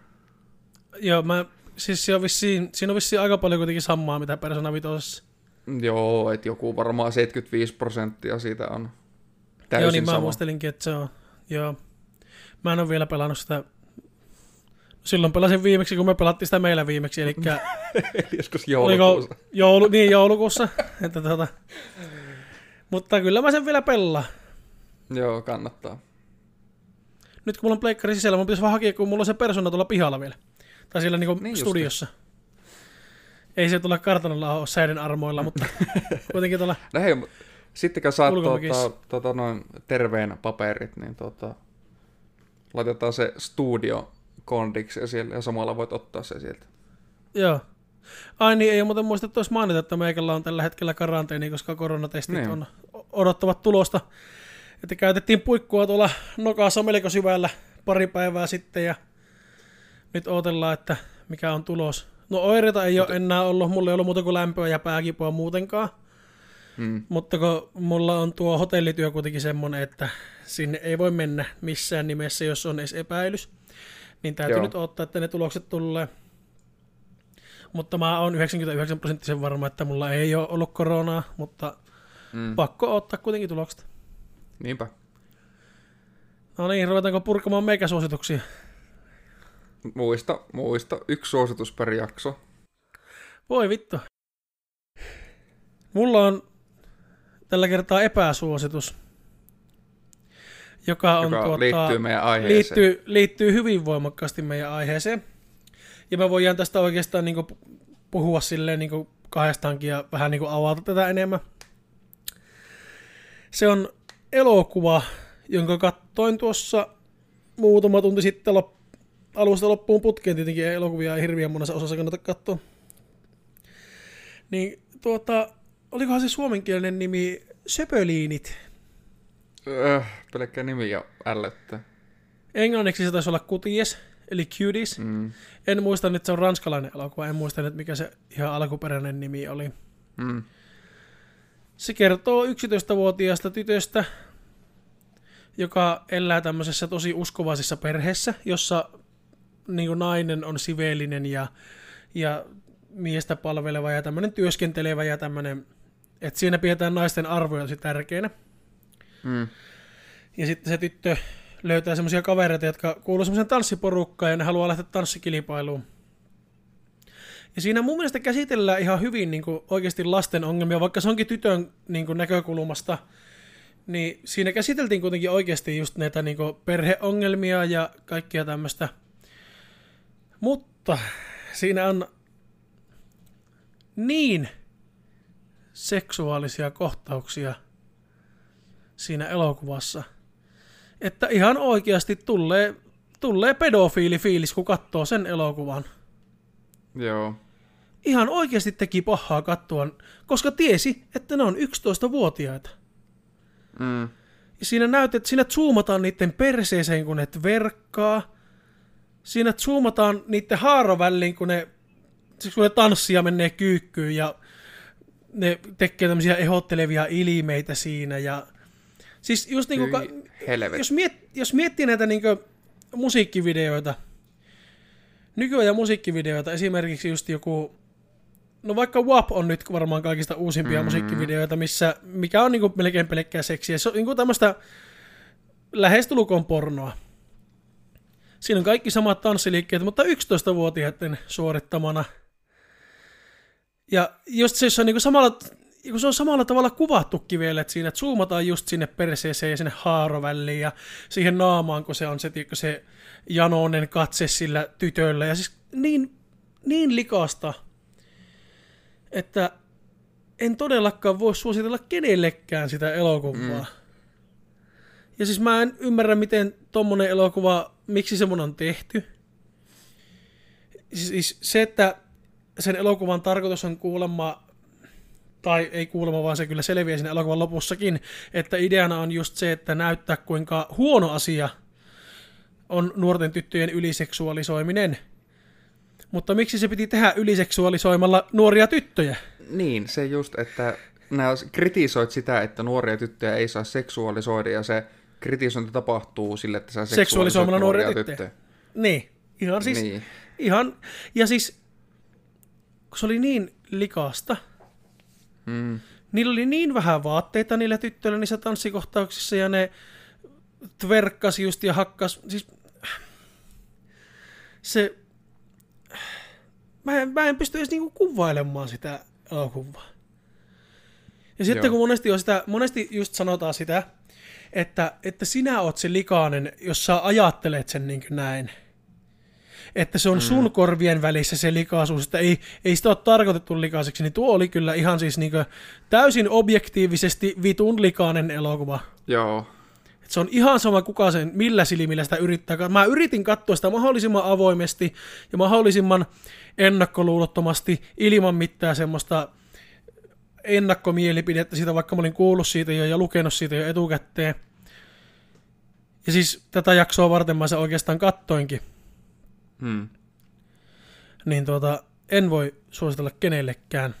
Joo, mä... Siis siinä on, vissiin, siinä on vissiin aika paljon kuitenkin samaa, mitä Persona 5. Joo, että joku varmaan 75 prosenttia siitä on täysin Joo, niin mä sama. muistelinkin, että se on... Joo. Mä en ole vielä pelannut sitä... Silloin pelasin viimeksi, kun me pelattiin sitä meillä viimeksi, eli <laughs> joskus Oliko joulukuussa. joulu, niin joulukuussa. <laughs> että tota, mutta kyllä mä sen vielä pelaan. Joo, kannattaa. Nyt kun mulla on pleikkari sisällä, mun pitäisi vaan hakea, kun mulla on se persona tuolla pihalla vielä. Tai siellä niinku Niin studiossa. Ei se tuolla kartanolla ole säiden armoilla, mutta <laughs> kuitenkin tuolla... No hei, mut Sitten kun saat tota, tota, noin terveen paperit, niin tota, laitetaan se studio kondiksi siellä ja samalla voit ottaa se sieltä. Joo. Ai niin, ei ole muuten muistettu olisi mainita, että meikällä on tällä hetkellä karanteeni, koska koronatestit Niin. on odottavat tulosta. Että käytettiin puikkua tuolla nokassa melko syvällä pari päivää sitten ja nyt odotellaan, että mikä on tulos. No oireita ei ole enää ollut, mulla ei ollut muuta kuin lämpöä ja pääkipua muutenkaan. Mm. Mutta kun mulla on tuo hotellityö kuitenkin semmoinen, että sinne ei voi mennä missään nimessä, jos on edes epäilys, niin täytyy Joo. nyt odottaa, että ne tulokset tulee. Mutta mä oon 99 prosenttisen varma, että mulla ei ole ollut koronaa, mutta Mm. pakko ottaa kuitenkin tulokset. Niinpä. No niin, ruvetaanko purkamaan meikäsuosituksia? Muista, muista, yksi suositus per jakso. Voi vittu. Mulla on tällä kertaa epäsuositus, joka on joka tuota, liittyy meidän aiheeseen. liittyy, liittyy hyvin voimakkaasti meidän aiheeseen. Ja me voidaan tästä oikeastaan niin puhua silleen niin kahdestaankin ja vähän niin avata tätä enemmän. Se on elokuva, jonka kattoin tuossa muutama tunti sitten lop- alusta loppuun putkeen. Tietenkin elokuvia ei hirveän monessa osassa kannata katsoa. Niin tuota, olikohan se suomenkielinen nimi Söpöliinit? Öh, pelkkä nimi jo ällöttää. Englanniksi se taisi olla Kuties, eli Cuties. Mm. En muista nyt, se on ranskalainen elokuva, en muista nyt, mikä se ihan alkuperäinen nimi oli. Mm. Se kertoo 11-vuotiaasta tytöstä, joka elää tämmöisessä tosi uskovaisessa perheessä, jossa niin kuin nainen on siveellinen ja, ja miestä palveleva ja tämmöinen työskentelevä ja tämmöinen, että siinä pidetään naisten arvoja tosi tärkeänä. Mm. Ja sitten se tyttö löytää semmoisia kavereita, jotka kuuluu semmoisen tanssiporukkaan ja ne haluaa lähteä tanssikilpailuun. Ja siinä mun mielestä käsitellään ihan hyvin niin kuin oikeasti lasten ongelmia, vaikka se onkin tytön niin kuin näkökulmasta, niin siinä käsiteltiin kuitenkin oikeasti just näitä niin kuin perheongelmia ja kaikkia tämmöistä. Mutta siinä on niin seksuaalisia kohtauksia siinä elokuvassa, että ihan oikeasti tulee, tulee pedofiilifiilis, kun katsoo sen elokuvan. Joo. Ihan oikeasti teki pahaa katsoa, koska tiesi, että ne on 11-vuotiaita. Mm. Ja siinä näytet, siinä zoomataan niiden perseeseen, kun ne verkkaa. Siinä zoomataan niiden haaroväliin, kun ne, siis kun ne tanssia menee kyykkyyn ja ne tekee tämmöisiä ehottelevia ilmeitä siinä. Ja, siis just niin kuin, Hyi helvetti. jos, miet, jos miettii näitä niin musiikkivideoita, nykyajan musiikkivideoita, esimerkiksi just joku, no vaikka WAP on nyt varmaan kaikista uusimpia mm. musiikkivideoita, missä, mikä on niin melkein pelkkää seksiä. Se on niin tämmöistä lähestulkoon pornoa. Siinä on kaikki samat tanssiliikkeet, mutta 11-vuotiaiden suorittamana. Ja just se, jos on niin samalla, kun se on samalla tavalla kuvattukin vielä, että siinä zoomataan just sinne perseeseen ja sinne haaroväliin ja siihen naamaan, kun se on se, se janoinen katse sillä tytöllä. Ja siis niin, niin likasta, että en todellakaan voi suositella kenellekään sitä elokuvaa. Mm. Ja siis mä en ymmärrä, miten tommonen elokuva, miksi semmonen on tehty. Siis, siis se, että sen elokuvan tarkoitus on kuulemma, tai ei kuulemma, vaan se kyllä selviää siinä elokuvan lopussakin, että ideana on just se, että näyttää kuinka huono asia on nuorten tyttöjen yliseksuaalisoiminen. Mutta miksi se piti tehdä yliseksuaalisoimalla nuoria tyttöjä? Niin, se just, että nää kritisoit sitä, että nuoria tyttöjä ei saa seksuaalisoida ja se kritisointi tapahtuu sille, että sä Seksuaalisoimalla seksuaalisoit nuoria tyttöjä. Niin, ihan siis, Niin. ihan, ja siis, kun se oli niin likasta, Mm. niillä oli niin vähän vaatteita niillä tyttöillä niissä tanssikohtauksissa ja ne tverkkasi just ja hakkas, siis se, mä en, mä en pysty edes niinku kuvailemaan sitä elokuvaa. Ja sitten Joo. kun monesti, on sitä, monesti just sanotaan sitä, että, että sinä oot se likainen, jos sä ajattelet sen niin näin. Että se on mm. sun korvien välissä se likaisuus, että ei, ei sitä ole tarkoitettu likaiseksi, niin tuo oli kyllä ihan siis niin täysin objektiivisesti vitun likainen elokuva. Joo. Et se on ihan sama kuka sen, millä silmillä sitä yrittää. Mä yritin katsoa sitä mahdollisimman avoimesti ja mahdollisimman ennakkoluulottomasti ilman mitään semmoista ennakkomielipidettä siitä, vaikka mä olin kuullut siitä jo ja lukenut siitä jo etukäteen. Ja siis tätä jaksoa varten mä sen oikeastaan kattoinkin. Hmm. Niin tuota, en voi suositella kenellekään.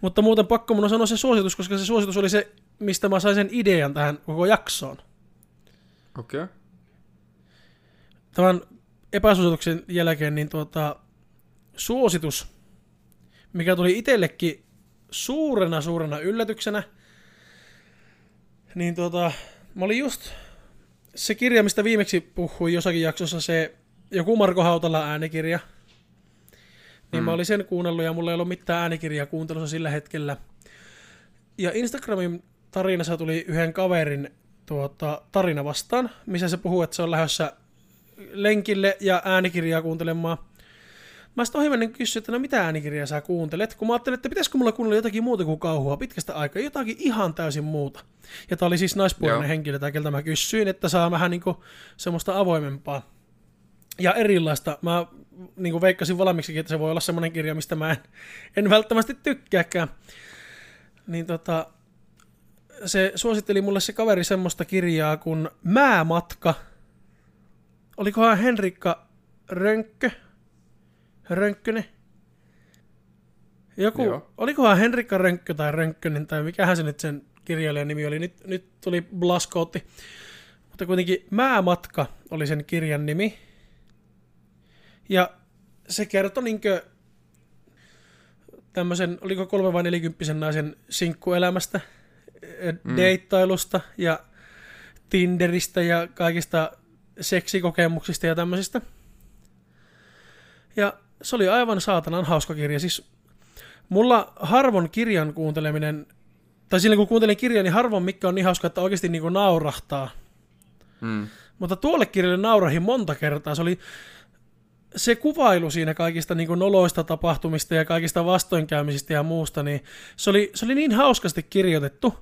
Mutta muuten pakko mun on sanoa se suositus, koska se suositus oli se, mistä mä sain sen idean tähän koko jaksoon. Okei. Okay. Tämän epäsuosituksen jälkeen niin tuota, suositus, mikä tuli itsellekin suurena suurena yllätyksenä, niin tuota, mä olin just se kirja, mistä viimeksi puhuin jossakin jaksossa, se joku Marko Hautala äänikirja, niin mm. mä olin sen kuunnellut ja mulla ei ollut mitään äänikirjaa kuuntelussa sillä hetkellä. Ja Instagramin tarinassa tuli yhden kaverin tuota, tarina vastaan, missä se puhuu, että se on lähdössä lenkille ja äänikirjaa kuuntelemaan. Mä sitten ohimennen kysyin, että no mitä äänikirjaa sä kuuntelet, kun mä ajattelin, että pitäisikö mulla kuunnella jotakin muuta kuin kauhua pitkästä aikaa, jotakin ihan täysin muuta. Ja tää oli siis naispuolinen henkilö, tai keltä mä kysyin, että saa vähän niinku semmoista avoimempaa ja erilaista. Mä niin kuin veikkasin valmiiksikin, että se voi olla semmoinen kirja, mistä mä en, en välttämättä tykkääkään. Niin tota, se suositteli mulle se kaveri semmoista kirjaa kuin Määmatka. Olikohan Henrikka Rönkkö? Rönkkönen? Joku, Joo. olikohan Henrikka Rönkkö tai Rönkkönen tai mikähän se nyt sen kirjailijan nimi oli. Nyt, nyt tuli Blaskootti. Mutta kuitenkin Määmatka oli sen kirjan nimi. Ja se kertoi niinkö tämmöisen, oliko kolme vai nelikymppisen naisen sinkkuelämästä, mm. deittailusta ja Tinderistä ja kaikista seksikokemuksista ja tämmöisistä. Ja se oli aivan saatanan hauska kirja. Siis mulla harvon kirjan kuunteleminen, tai silloin kun kuuntelin kirjan, niin harvon mikä on niin hauska, että oikeasti niin kuin naurahtaa. Mm. Mutta tuolle kirjalle naurahin monta kertaa. Se oli se kuvailu siinä kaikista niin noloista tapahtumista ja kaikista vastoinkäymisistä ja muusta, niin se oli, se oli niin hauskasti kirjoitettu,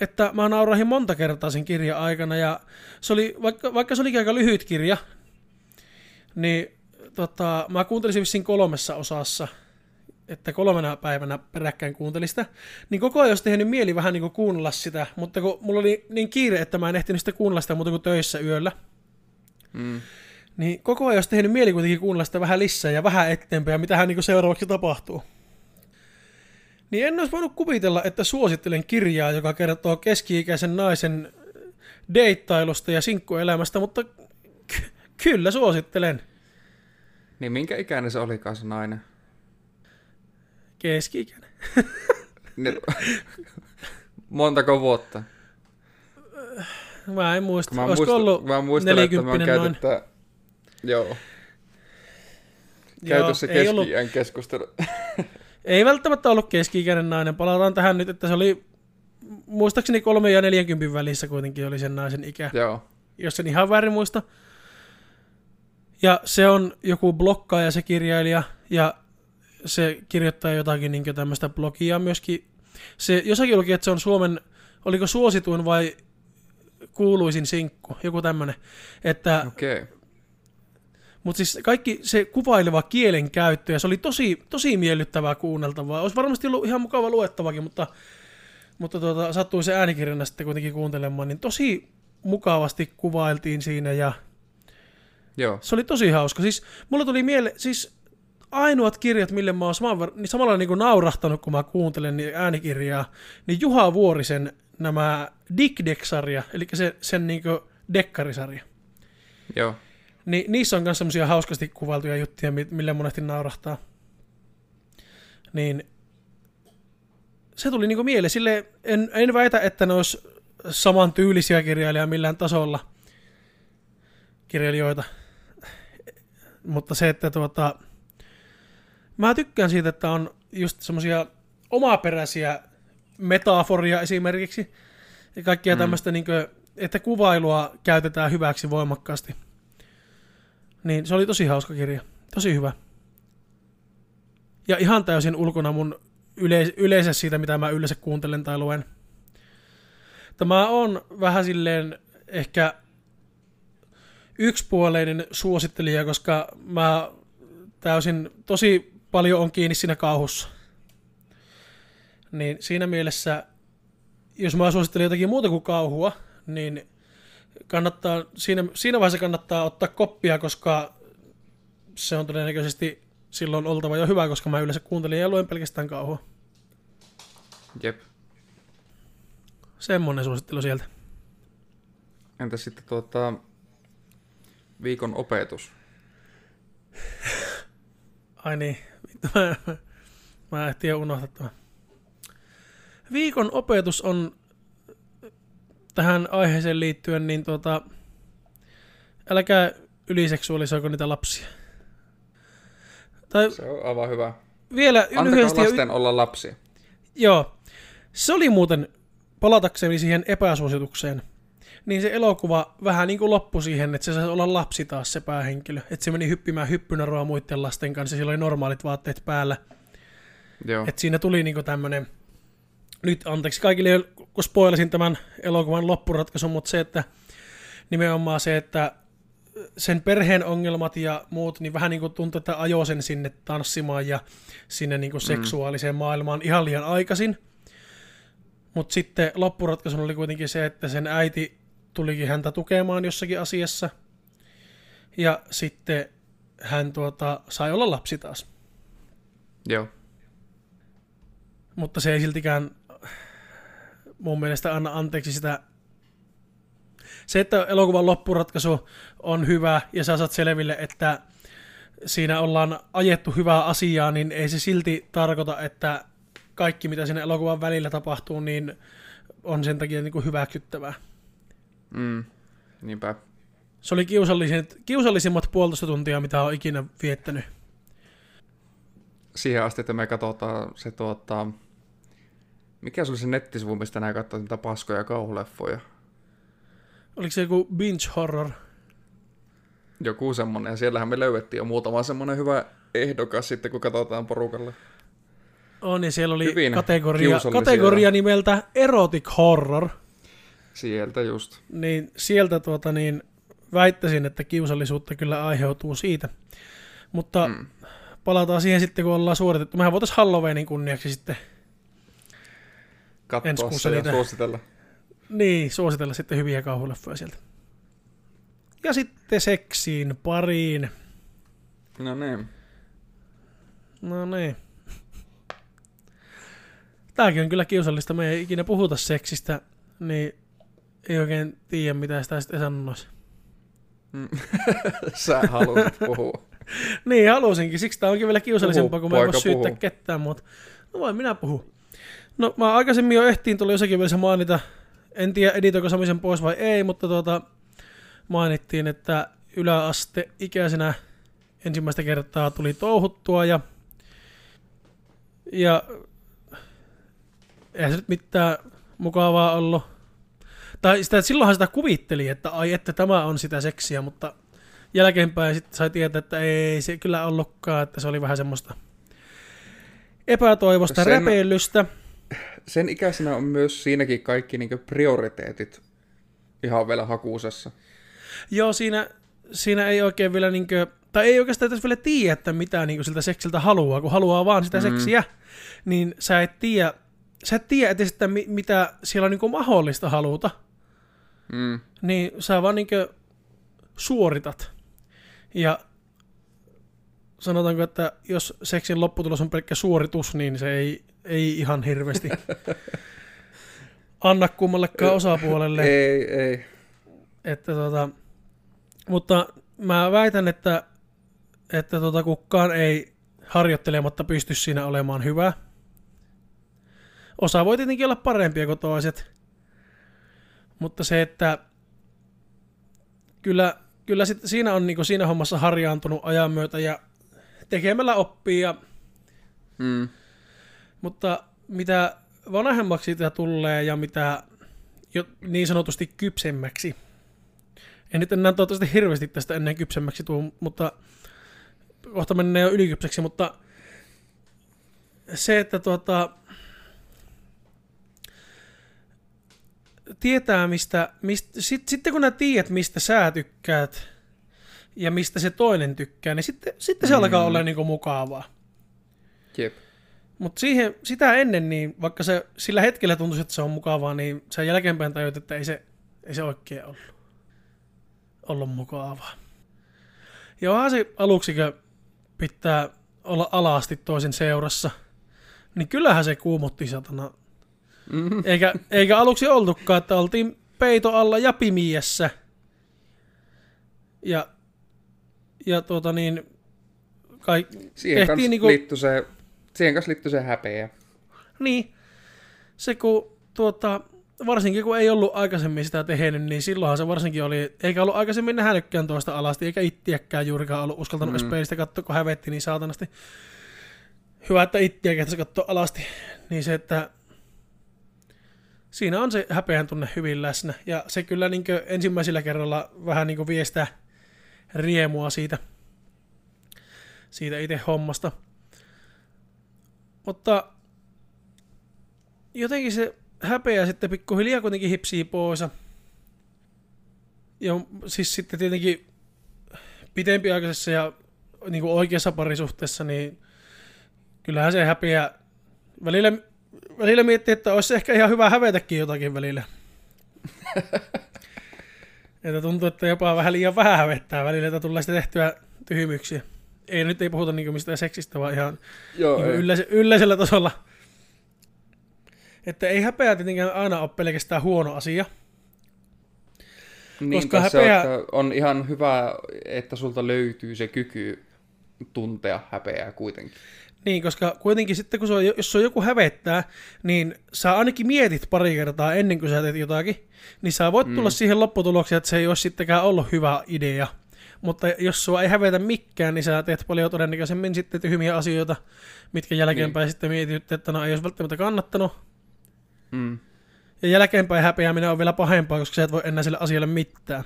että mä naurahin monta kertaa sen kirjan aikana, ja se oli, vaikka, vaikka se olikin aika lyhyt kirja, niin tota, mä kuuntelin vissiin kolmessa osassa, että kolmena päivänä peräkkäin kuuntelin sitä, niin koko ajan olisi tehnyt mieli vähän niin kuin kuunnella sitä, mutta kun mulla oli niin kiire, että mä en ehtinyt sitä kuunnella sitä muuta kuin töissä yöllä, mm. niin koko ajan olisi tehnyt mieli kuitenkin kuunnella sitä vähän lisää ja vähän eteenpäin, ja mitä hän niin seuraavaksi tapahtuu. Niin en olisi voinut kuvitella, että suosittelen kirjaa, joka kertoo keski-ikäisen naisen deittailusta ja sinkkuelämästä, mutta ky- kyllä suosittelen. Niin minkä ikäinen se olikaan se nainen? Keski-ikäinen. Niin, montako vuotta? Mä en muista. Mä, Olisiko muistan, ollut mä muistan, että mä oon käyty noin? Joo. Käyty se ei ollut- keski keskustelu. Ei välttämättä ollut keski-ikäinen nainen. Palataan tähän nyt, että se oli muistaakseni 3 ja 40 välissä kuitenkin oli sen naisen ikä, Joo. jos en ihan väärin muista. Ja se on joku blokkaaja se kirjailija, ja se kirjoittaa jotakin niin tämmöistä blogia myöskin. Se, jossakin luki, että se on Suomen, oliko suosituin vai kuuluisin sinkku, joku tämmöinen. Että Okei. Okay. mutta siis kaikki se kuvaileva kielen käyttö, ja se oli tosi, tosi miellyttävää kuunneltavaa. Olisi varmasti ollut ihan mukava luettavakin, mutta, mutta tuota, sattui se äänikirjana sitten kuitenkin kuuntelemaan, niin tosi mukavasti kuvailtiin siinä, ja Joo. se oli tosi hauska. Siis mulla tuli mieleen, siis ainoat kirjat, mille mä oon saman ver- niin samalla niin kuin naurahtanut, kun mä kuuntelen niin äänikirjaa, niin Juha Vuorisen nämä Dick Deck-sarja, eli se, sen niin kuin dekkarisarja. Joo. Niin niissä on myös semmoisia hauskasti kuvailtuja juttuja, mi- millä monesti naurahtaa. Niin se tuli niinku mieleen. Sille en, en väitä, että ne olisi saman tyylisiä kirjailijoita millään tasolla kirjailijoita. Mutta se, että tuota, mä tykkään siitä, että on just semmoisia omaperäisiä metaforia esimerkiksi ja kaikkia Mm. tämmöistä, niin että kuvailua käytetään hyväksi voimakkaasti. Niin se oli tosi hauska kirja. Tosi hyvä. Ja ihan täysin ulkona mun yle- yleensä siitä, mitä mä yleensä kuuntelen tai luen. Tämä on vähän silleen ehkä yksipuoleinen suosittelija, koska mä täysin tosi paljon on kiinni siinä kauhussa. Niin siinä mielessä, jos mä suosittelen jotakin muuta kuin kauhua, niin kannattaa, siinä, siinä vaiheessa kannattaa ottaa koppia, koska se on todennäköisesti silloin oltava jo hyvä, koska mä yleensä kuuntelin ja luen pelkästään kauhua. Jep. Semmonen suosittelu sieltä. Entä sitten tuota, viikon opetus? <laughs> Ai niin, vittu mä, mä ehtin jo unohtaa tämän. Viikon opetus on tähän aiheeseen liittyen, niin tuota, älkää yliseksuaalisoiko niitä lapsia. Tai Se on aivan hyvä. vielä lyhyesti, lasten olla lapsia. Joo. Se oli muuten, palatakseni siihen epäsuositukseen, niin se elokuva vähän niin kuin loppui siihen, että se saisi olla lapsi taas se päähenkilö. Että se meni hyppimään hyppynaroa muiden lasten kanssa, sillä oli normaalit vaatteet päällä. Joo. Että siinä tuli niinku tämmönen, nyt anteeksi kaikille, kun spoilasin tämän elokuvan loppuratkaisun, mutta se, että nimenomaan se, että sen perheen ongelmat ja muut, niin vähän niin kuin tuntui, että ajoi sen sinne tanssimaan ja sinne niin kuin seksuaaliseen maailmaan ihan liian aikaisin. Mutta sitten loppuratkaisun oli kuitenkin se, että sen äiti tulikin häntä tukemaan jossakin asiassa. Ja sitten hän tuota, sai olla lapsi taas. Joo. Mutta se ei siltikään mun mielestä anna anteeksi sitä. Se, että elokuvan loppuratkaisu on hyvä ja sä saat selville, että siinä ollaan ajettu hyvää asiaa, niin ei se silti tarkoita, että kaikki mitä siinä elokuvan välillä tapahtuu, niin on sen takia niin kuin hyväksyttävää. Mm. Niinpä. Se oli kiusallisimmat, kiusallisimmat puolitoista tuntia, mitä olen ikinä viettänyt. Siihen asti, että me katsotaan se tuota... Mikä se oli se nettisivu, mistä nää katsoi niitä paskoja kauhuleffoja? Oliko se joku binge horror? Joku semmonen, ja siellähän me löydettiin jo muutama semmonen hyvä ehdokas sitten, kun katsotaan porukalle. On, ja siellä oli Hyvin kategoria, kategoria nimeltä erotic horror. Sieltä just. niin sieltä tuota niin väittäisin, että kiusallisuutta kyllä aiheutuu siitä. Mutta mm. Palataan siihen sitten, kun ollaan suoritettu. Mehän voitaisiin Halloweenin kunniaksi sitten Ensi Katsoa kuussa se ja niitä. suositella. niin, suositella sitten hyviä kauhuleffoja sieltä. Ja sitten seksiin pariin. No niin. No niin. Tääkin on kyllä kiusallista. Me ei ikinä puhuta seksistä, niin ei oikein tiedä, mitä sitä sitten sanoisi. Mm. <laughs> Sä halusit puhua. <laughs> Niin, halusinkin. Siksi tämä onkin vielä kiusallisempaa, Puhu, kun mä en voi syyttää puhu. ketään, mutta no voin minä puhua. No mä aikaisemmin jo ehtiin tuli jossakin välissä mainita, en tiedä editoiko Sami sen pois vai ei, mutta tuota, mainittiin, että yläaste ikäisenä ensimmäistä kertaa tuli touhuttua ja, ja eihän se nyt mitään mukavaa ollut. Tai sitä, silloinhan sitä kuvitteli, että ai että tämä on sitä seksiä, mutta jälkeenpäin sitten sai tietää, että ei se kyllä ollutkaan, että se oli vähän semmoista epätoivosta Sen- Sen... räpeilystä. Sen ikäisenä on myös siinäkin kaikki niin prioriteetit ihan vielä hakuusessa. Joo, siinä, siinä ei oikein vielä niinkö, tai ei oikeastaan edes vielä tiedä, että mitä niinkö siltä seksiltä haluaa, kun haluaa vaan sitä Mm. seksiä, niin sä et tiedä, sä et tiedä edes, että mi- mitä siellä on niinku mahdollista haluta, Mm. niin sä vaan niinkö suoritat. Ja sanotaanko, että jos seksin lopputulos on pelkkä suoritus, niin se ei, ei ihan hirveästi <laughs> anna kummallekaan osapuolelle. Ei, ei. Että tota, mutta mä väitän, että, että tota, kukaan ei harjoittelematta pysty siinä olemaan hyvä. Osa voi tietenkin olla parempia kuin toiset. Mutta se, että kyllä, kyllä sit siinä on niinku siinä hommassa harjaantunut ajan myötä ja tekemällä oppii. Ja, Mm. mutta mitä vanhemmaksi sitä tulee ja mitä jo niin sanotusti kypsemmäksi, En nyt enää toivottavasti hirveästi tästä ennen kypsemmäksi tuu, mutta kohta mennään jo ylikypseksi, mutta se, että tuota, tietää, mistä, mistä sit, sitten kun nää tiedät, mistä sä tykkäät ja mistä se toinen tykkää, niin sitten, sitten se mm. alkaa olla niinku mukavaa. Jep. Mutta siihen, sitä ennen, niin vaikka se sillä hetkellä tuntuisi, että se on mukavaa, niin sen jälkeenpäin tajut, että ei se, ei se oikein ollut, ollut mukavaa. Ja onhan se aluksi, kun pitää olla alasti toisen seurassa, niin kyllähän se kuumotti satana. Mm. Eikä, eikä aluksi oltukaan, että oltiin peito alla ja pimiessä. Ja, ja tuota niin, kai, Siihen kanssa niinku, liittyy se, siihen kanssa liittyy se häpeä. niin, se kun tuota, varsinkin kun ei ollut aikaisemmin sitä tehnyt, niin silloinhan se varsinkin oli, eikä ollut aikaisemmin nähnytkään toista alasti, eikä ittiäkään juurikaan ollut uskaltanut mm. edes peilistä katsoa, kun hävetti niin saatanasti. Hyvä, että ittiä kehtäisi katsoa alasti. Niin se, että siinä on se häpeän tunne hyvin läsnä. Ja se kyllä niin ensimmäisellä kerralla vähän niin viestää riemua siitä, siitä itse hommasta. Mutta jotenkin se häpeä sitten pikkuhiljaa kuitenkin hipsii pois. Ja siis sitten tietenkin pitempiaikaisessa ja niin oikeassa parisuhteessa, niin kyllähän se häpeä välillä, välillä miettii, että olisi ehkä ihan hyvä hävetäkin jotakin välillä. <laughs> että tuntuu, että jopa vähän liian vähän hävettää välillä, että tulee sitten tehtyä tyhmyksiä. Ei nyt ei puhuta niin mistään seksistä, vaan ihan Joo, niin ei. yleis- yleisellä tasolla. Että ei häpeä tietenkään aina ole pelkästään huono asia. Niin, koska häpeä- on, että on ihan hyvä, että sulta löytyy se kyky tuntea häpeää kuitenkin. Niin, koska kuitenkin sitten, kun se on, jos se on joku hävettää, niin sä ainakin mietit pari kertaa ennen kuin sä teet jotakin, niin sä voit tulla siihen lopputulokseen, että se ei olisi sittenkään ollut hyvä idea. Mutta jos sua ei hävetä mikään, niin sä teet paljon todennäköisemmin sitten tyhmiä asioita, mitkä jälkeenpäin sitten mietit, että no ei olisi välttämättä kannattanut. Mm. Ja jälkeenpäin häpeäminen on vielä pahempaa, koska sä et voi enää sille asialle mitään.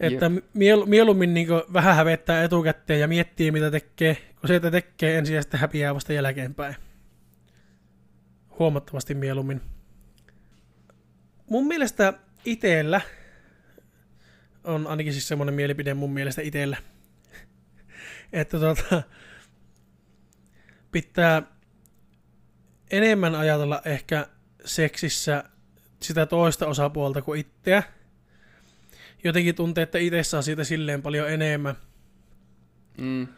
Että miel, mieluummin niin vähän hävettää etukäteen ja miettii, mitä tekee, kun se, että tekee ensin ja sitten häpiää vasta jälkeenpäin. Huomattavasti mieluummin. Mun mielestä itellä on ainakin siis semmoinen mielipide mun mielestä itellä, <laughs> että tuota, pitää enemmän ajatella ehkä seksissä sitä toista osapuolta kuin itseä. Jotenkin tuntee, että itse saa siitä silleen paljon enemmän. Mm.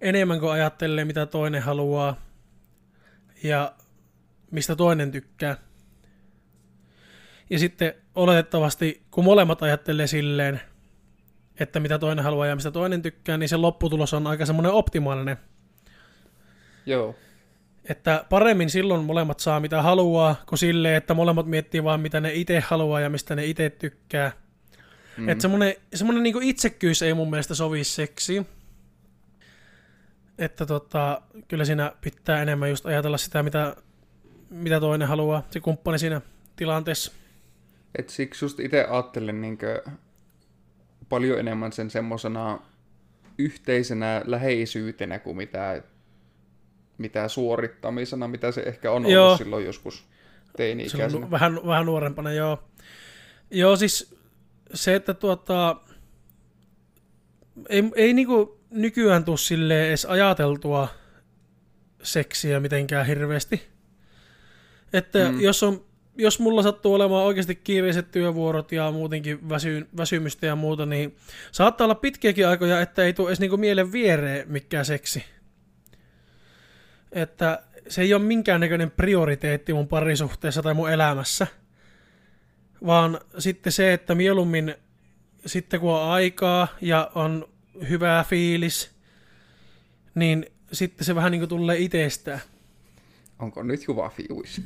Enemmän kuin ajattelee, mitä toinen haluaa ja mistä toinen tykkää. Ja sitten oletettavasti, kun molemmat ajattelee silleen, että mitä toinen haluaa ja mistä toinen tykkää, niin se lopputulos on aika semmoinen optimaalinen. Joo. Että paremmin silloin molemmat saa mitä haluaa, kuin silleen, että molemmat miettii vaan mitä ne itse haluaa ja mistä ne itse tykkää. Mm. Että semmoinen, semmoinen niin itsekkyys ei mun mielestä sovi seksiin. Että tota, kyllä siinä pitää enemmän just ajatella sitä, mitä, mitä toinen haluaa, se kumppani siinä tilanteessa. Et siksi just itse ajattelen niinkö paljon enemmän sen semmosena yhteisenä läheisyytenä kuin mitä, mitä suorittamisena, mitä se ehkä on Joo. ollut silloin joskus teini-ikäisenä. Silloin vähän, vähän nuorempana, joo. Joo, siis se, että tuota, ei, ei niinku nykyään tuu silleen edes ajateltua seksiä mitenkään hirveästi. Että mm. jos, on, jos mulla sattuu olemaan oikeasti kiireiset työvuorot ja muutenkin väsy, väsymystä ja muuta, niin saattaa olla pitkiäkin aikoja, että ei tule edes niinku mielen viereen mikään seksi. Että se ei ole minkäännäköinen prioriteetti mun parisuhteessa tai mun elämässä. Vaan sitten se, että mieluummin sitten kun on aikaa ja on hyvä fiilis, niin sitten se vähän niin kuin tulee itsestään. Onko nyt hyvä fiuis?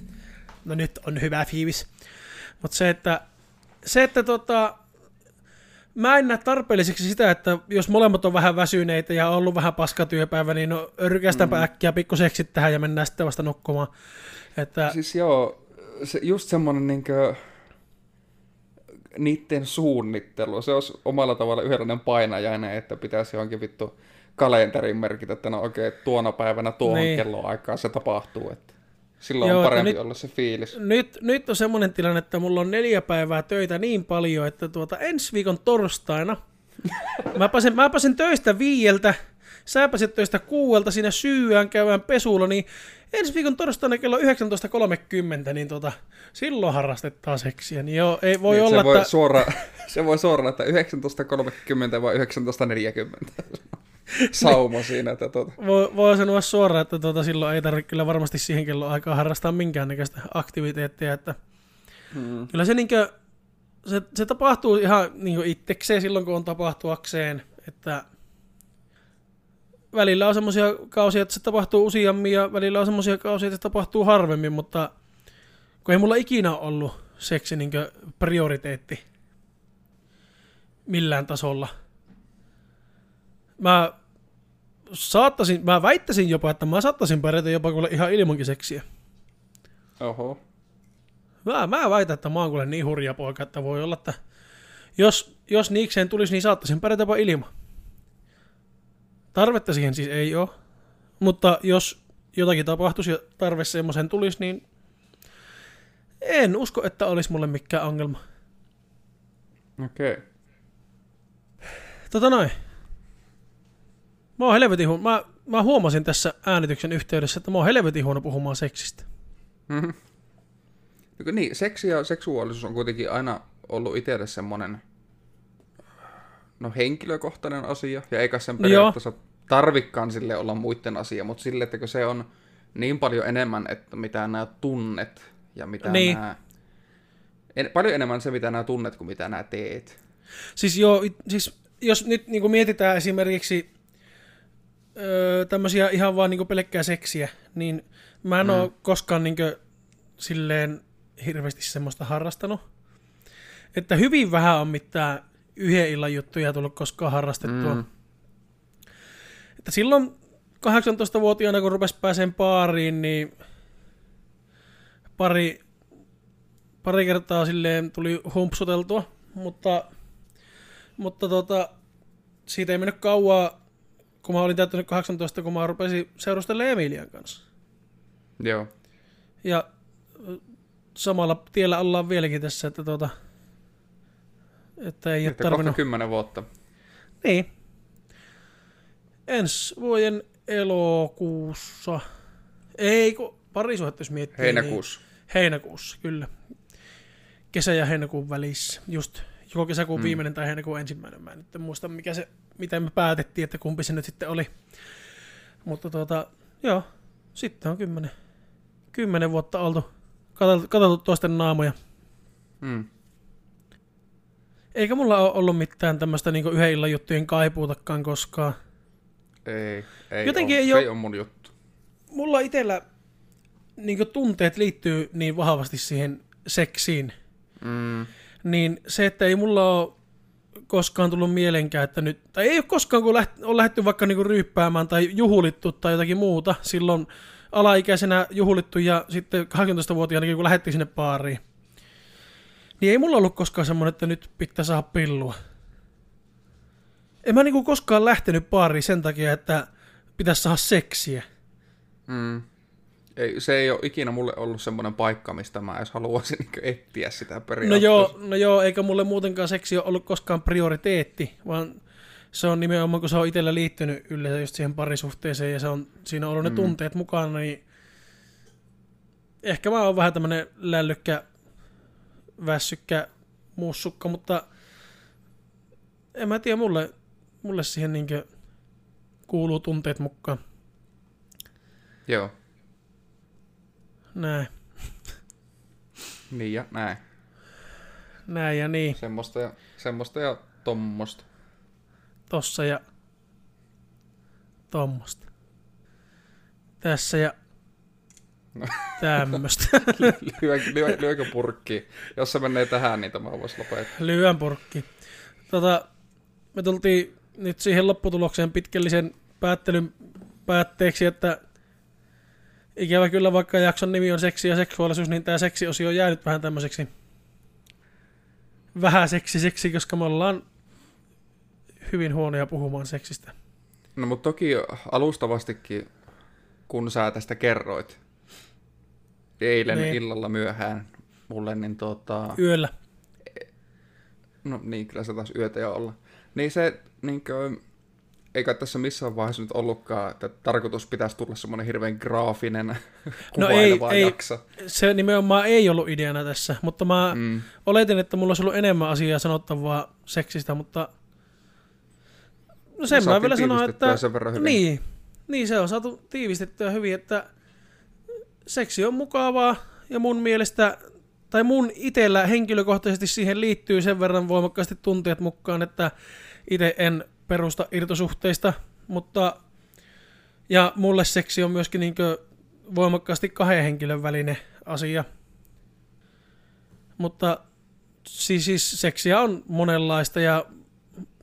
No nyt on hyvä fiilis. Mutta se, että, se, että tota, mä en näe tarpeelliseksi sitä, että jos molemmat on vähän väsyneitä ja on ollut vähän paskatyöpäivä, niin no rykästäpä mm. äkkiä pikkuseksit tähän ja mennään sitten vasta nukkumaan. Että, Siis joo, se, just semmonen niinkö... niiden suunnittelu. Se olisi omalla tavalla yhdenlainen painajainen, että pitäisi johonkin vittu kalenterin merkitä, että no okei, okay, tuona päivänä tuohon niin. kelloaikaan se tapahtuu. Että silloin Joo, on parempi nyt, olla se fiilis. Nyt, nyt on semmoinen tilanne, että mulla on neljä päivää töitä niin paljon, että tuota, ensi viikon torstaina <laughs> mä, pääsen, mä pääsen töistä viieltä, sä pääset töistä kuuelta siinä syyään käydään pesulla, niin ensi viikon torstaina kello 19.30, niin tota, silloin harrastetaan seksiä. Niin joo, ei voi niin, olla, se voi että... Suora, <laughs> se voi suoraan, että 19.30 vai 19.40. <laughs> Sauma siinä. Että tuota. voi, voi sanoa suoraan, että tuota, silloin ei tarvitse kyllä varmasti siihen kello aikaa harrastaa minkäännäköistä aktiviteettia. Että hmm. Kyllä se, niin kuin, se, se tapahtuu ihan niin itsekseen silloin, kun on tapahtuakseen. Että välillä on semmoisia kausia, että se tapahtuu useammin ja välillä on semmoisia kausia, että se tapahtuu harvemmin, mutta kun ei mulla ikinä ollut seksi niin prioriteetti millään tasolla. Mä saattaisin, mä väittäisin jopa, että mä saattaisin pärjätä jopa kuule ihan ilmankin seksiä. Oho. Mä, mä väitän, että mä oon kuule niin hurja poika, että voi olla, että jos, jos niikseen tulisi, niin saattaisin pärjätä jopa ilman. Tarvetta siihen siis ei ole, mutta jos jotakin tapahtuisi ja tarve semmoisen tulisi, niin en usko, että olisi mulle mikään ongelma. Okei. Okay. Tota noin. Mä oon helvetin huono. Mä, mä huomasin tässä äänityksen yhteydessä, että mä oon helvetin huono puhumaan seksistä. Mm-hmm. Niin, seksi ja seksuaalisuus on kuitenkin aina ollut itselle semmoinen no henkilökohtainen asia, ja eikä sen periaatteessa Joo. Tarvikkaan sille olla muiden asia, mutta sille, että se on niin paljon enemmän, että mitä nämä tunnet ja mitä niin. nämä... En, paljon enemmän se, mitä nämä tunnet, kuin mitä nämä teet. Siis joo, siis jos nyt niin mietitään esimerkiksi öö, tämmöisiä ihan vaan niin pelkkää seksiä, niin mä en mm. ole koskaan niin kuin, silleen hirveästi semmoista harrastanut. Että hyvin vähän on mitään yhden illan juttuja tullut koskaan harrastettua. Mm. Että silloin 18-vuotiaana, kun rupesi pääseen baariin, niin pari, pari kertaa silleen tuli humpsuteltua, mutta, mutta tota, siitä ei mennyt kauaa, kun mä olin täyttänyt 18, kun mä rupesin seurustelemaan Emilian kanssa. Joo. Ja samalla tiellä ollaan vieläkin tässä, että tota, että ei että ole tarvinnut... kymmenen vuotta. Niin. Ensi vuoden elokuussa, ei kun parisuhetta jos miettii. Heinäkuussa. Niin heinäkuussa, kyllä. Kesä- ja heinäkuun välissä. Just joko kesäkuun mm. viimeinen tai heinäkuun ensimmäinen. Mä en nyt muista, mikä se, miten me päätettiin, että kumpi se nyt sitten oli. Mutta tuota, joo, sitten on kymmenen, kymmenen vuotta oltu katseltu toisten naamoja. Mm. Eikä mulla ole ollut mitään tämmöistä niinku yhden illan juttujen kaipuutakaan koskaan. Ei, ei Jotenkin ole. ei se ei ole mun juttu. Mulla itsellä niinku tunteet liittyy niin vahvasti siihen seksiin. Mm. Niin se, että ei mulla ole koskaan tullut mielenkään, että nyt, tai ei ole koskaan, kun läht, on lähdetty vaikka niinku ryyppäämään tai juhulittu tai jotakin muuta, silloin alaikäisenä juhulittu ja sitten 18-vuotiaana, kun lähdettiin sinne baariin. Niin ei mulla ollut koskaan semmoinen, että nyt pitää saada pillua. En mä niinku koskaan lähtenyt baariin sen takia, että pitäisi saada seksiä. Mm. Ei, se ei ole ikinä mulle ollut semmoinen paikka, mistä mä edes haluaisin niin etsiä sitä periaatteessa. No joo, no joo, eikä mulle muutenkaan seksi ole ollut koskaan prioriteetti, vaan se on nimenomaan, kun se on itsellä liittynyt yleensä just siihen parisuhteeseen ja se on, siinä on ollut ne mm. tunteet mukana, niin ehkä mä oon vähän tämmönen lällykkä, väsykkä, muussukka, mutta en mä tiedä, mulle, mulle siihen niinkö kuuluu tunteet mukaan. Joo. Näin. Niin ja näin. Näin ja niin. Semmoista ja, semmoista ja tommosta tossa ja tommosta. Tässä ja no. <laughs> tämmöstä. <laughs> lyö, lyökö purkki? Jos se menee tähän, niin tämä voisi lopettaa. Lyön purkki. Tota, me tultiin nyt siihen lopputulokseen pitkällisen päättelyn päätteeksi, että ikävä kyllä vaikka jakson nimi on seksi ja seksuaalisuus, niin tämä seksiosio on jäänyt vähän tämmöiseksi vähän seksiseksi, koska me ollaan hyvin huonoja puhumaan seksistä. No mutta toki alustavastikin, kun sä tästä kerroit eilen Niin. illalla myöhään mulle, niin tota... Yöllä. No niin, kyllä se taas yötä jo olla. Niin se, niin kuin, eikä tässä missään vaiheessa nyt ollutkaan, että tarkoitus pitäisi tulla semmoinen hirveän graafinen <laughs> No ei- ei. jakso. Se nimenomaan ei ollut ideana tässä, mutta mä mm. Oletin, että mulla olisi ollut enemmän asiaa sanottavaa seksistä, mutta no sen mä vielä tiivistettyä että sen verran hyvin. niin, niin se on saatu tiivistettyä hyvin, että seksi on mukavaa ja mun mielestä, tai mun itellä henkilökohtaisesti siihen liittyy sen verran voimakkaasti tunteet mukaan, että itse en perusta irtosuhteista, mutta ja mulle seksi on myöskin niin voimakkaasti kahden henkilön välinen asia. Mutta siis, siis seksiä on monenlaista ja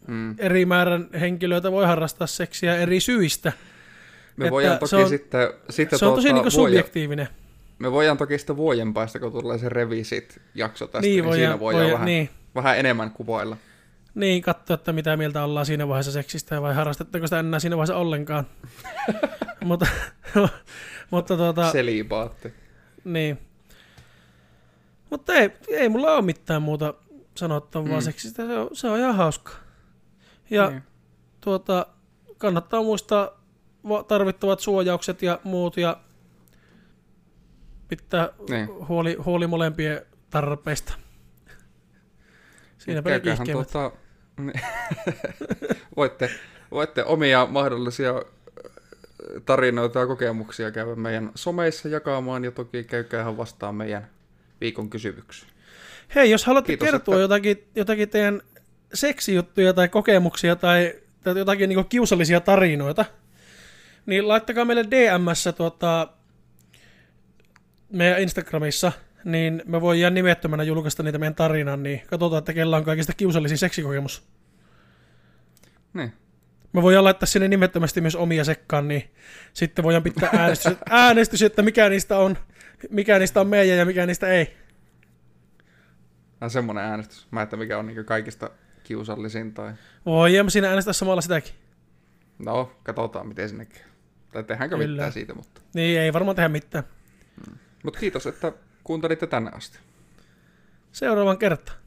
Mm. eri määrän henkilöitä voi harrastaa seksiä eri syistä. Me Että voidaan toki se on- sitten, sitten Se on tosi niin subjektiivinen. Me voidaan toki sitten vuoden päästä, kun tulee se revisit jakso tästä, niin, Niin, niin voidaan, siinä voidaan voidaan, vähän, niin, vähän enemmän kuvailla. Niin, katsoa, että mitä mieltä ollaan siinä vaiheessa seksistä vai harrastetteko sitä enää siinä vaiheessa ollenkaan. <laughs> mutta, mutta tuota, Selibaatti. niin. Mutta ei, ei mulla ole mitään muuta sanottavaa Mm. seksistä, se on, se on ihan hauskaa. Ja Niin. tuota, kannattaa muistaa va- tarvittavat suojaukset ja muut ja pitää Niin. huoli, huoli molempien tarpeista. Siinäpä ne tuota. <laughs> voitte, voitte omia mahdollisia ö, tarinoita ja kokemuksia käydä meidän someissa jakamaan ja toki käykäähän vastaan meidän viikon kysymyksiin. Hei, jos haluatte Kiitos, kertoa että- jotakin, jotakin teidän seksijuttuja tai kokemuksia tai, tai jotakin niin kiusallisia tarinoita, niin laittakaa meille DMssä tuota, meidän Instagramissa, niin me voidaan nimettömänä julkaista niitä meidän tarinan, niin katsotaan, että kellä on kaikista kiusallisin seksikokemus. Niin. Me voidaan laittaa sinne nimettömästi myös omia sekkaan, niin sitten voidaan pitää <laughs> äänestys, äänestys että mikä niistä on, mikä niistä on meidän ja mikä niistä ei. Tämä on semmoinen äänestys. Mä että mikä on niin kaikista kiusallisin tai... Voi, ja siinä äänestää samalla sitäkin. No, katsotaan miten sinne käy. Tai tehdäänkö Kyllä. mitään siitä, mutta... Niin, ei varmaan tehdä mitään. Mutta kiitos, että kuuntelitte tänne asti. Seuraavan kertaan.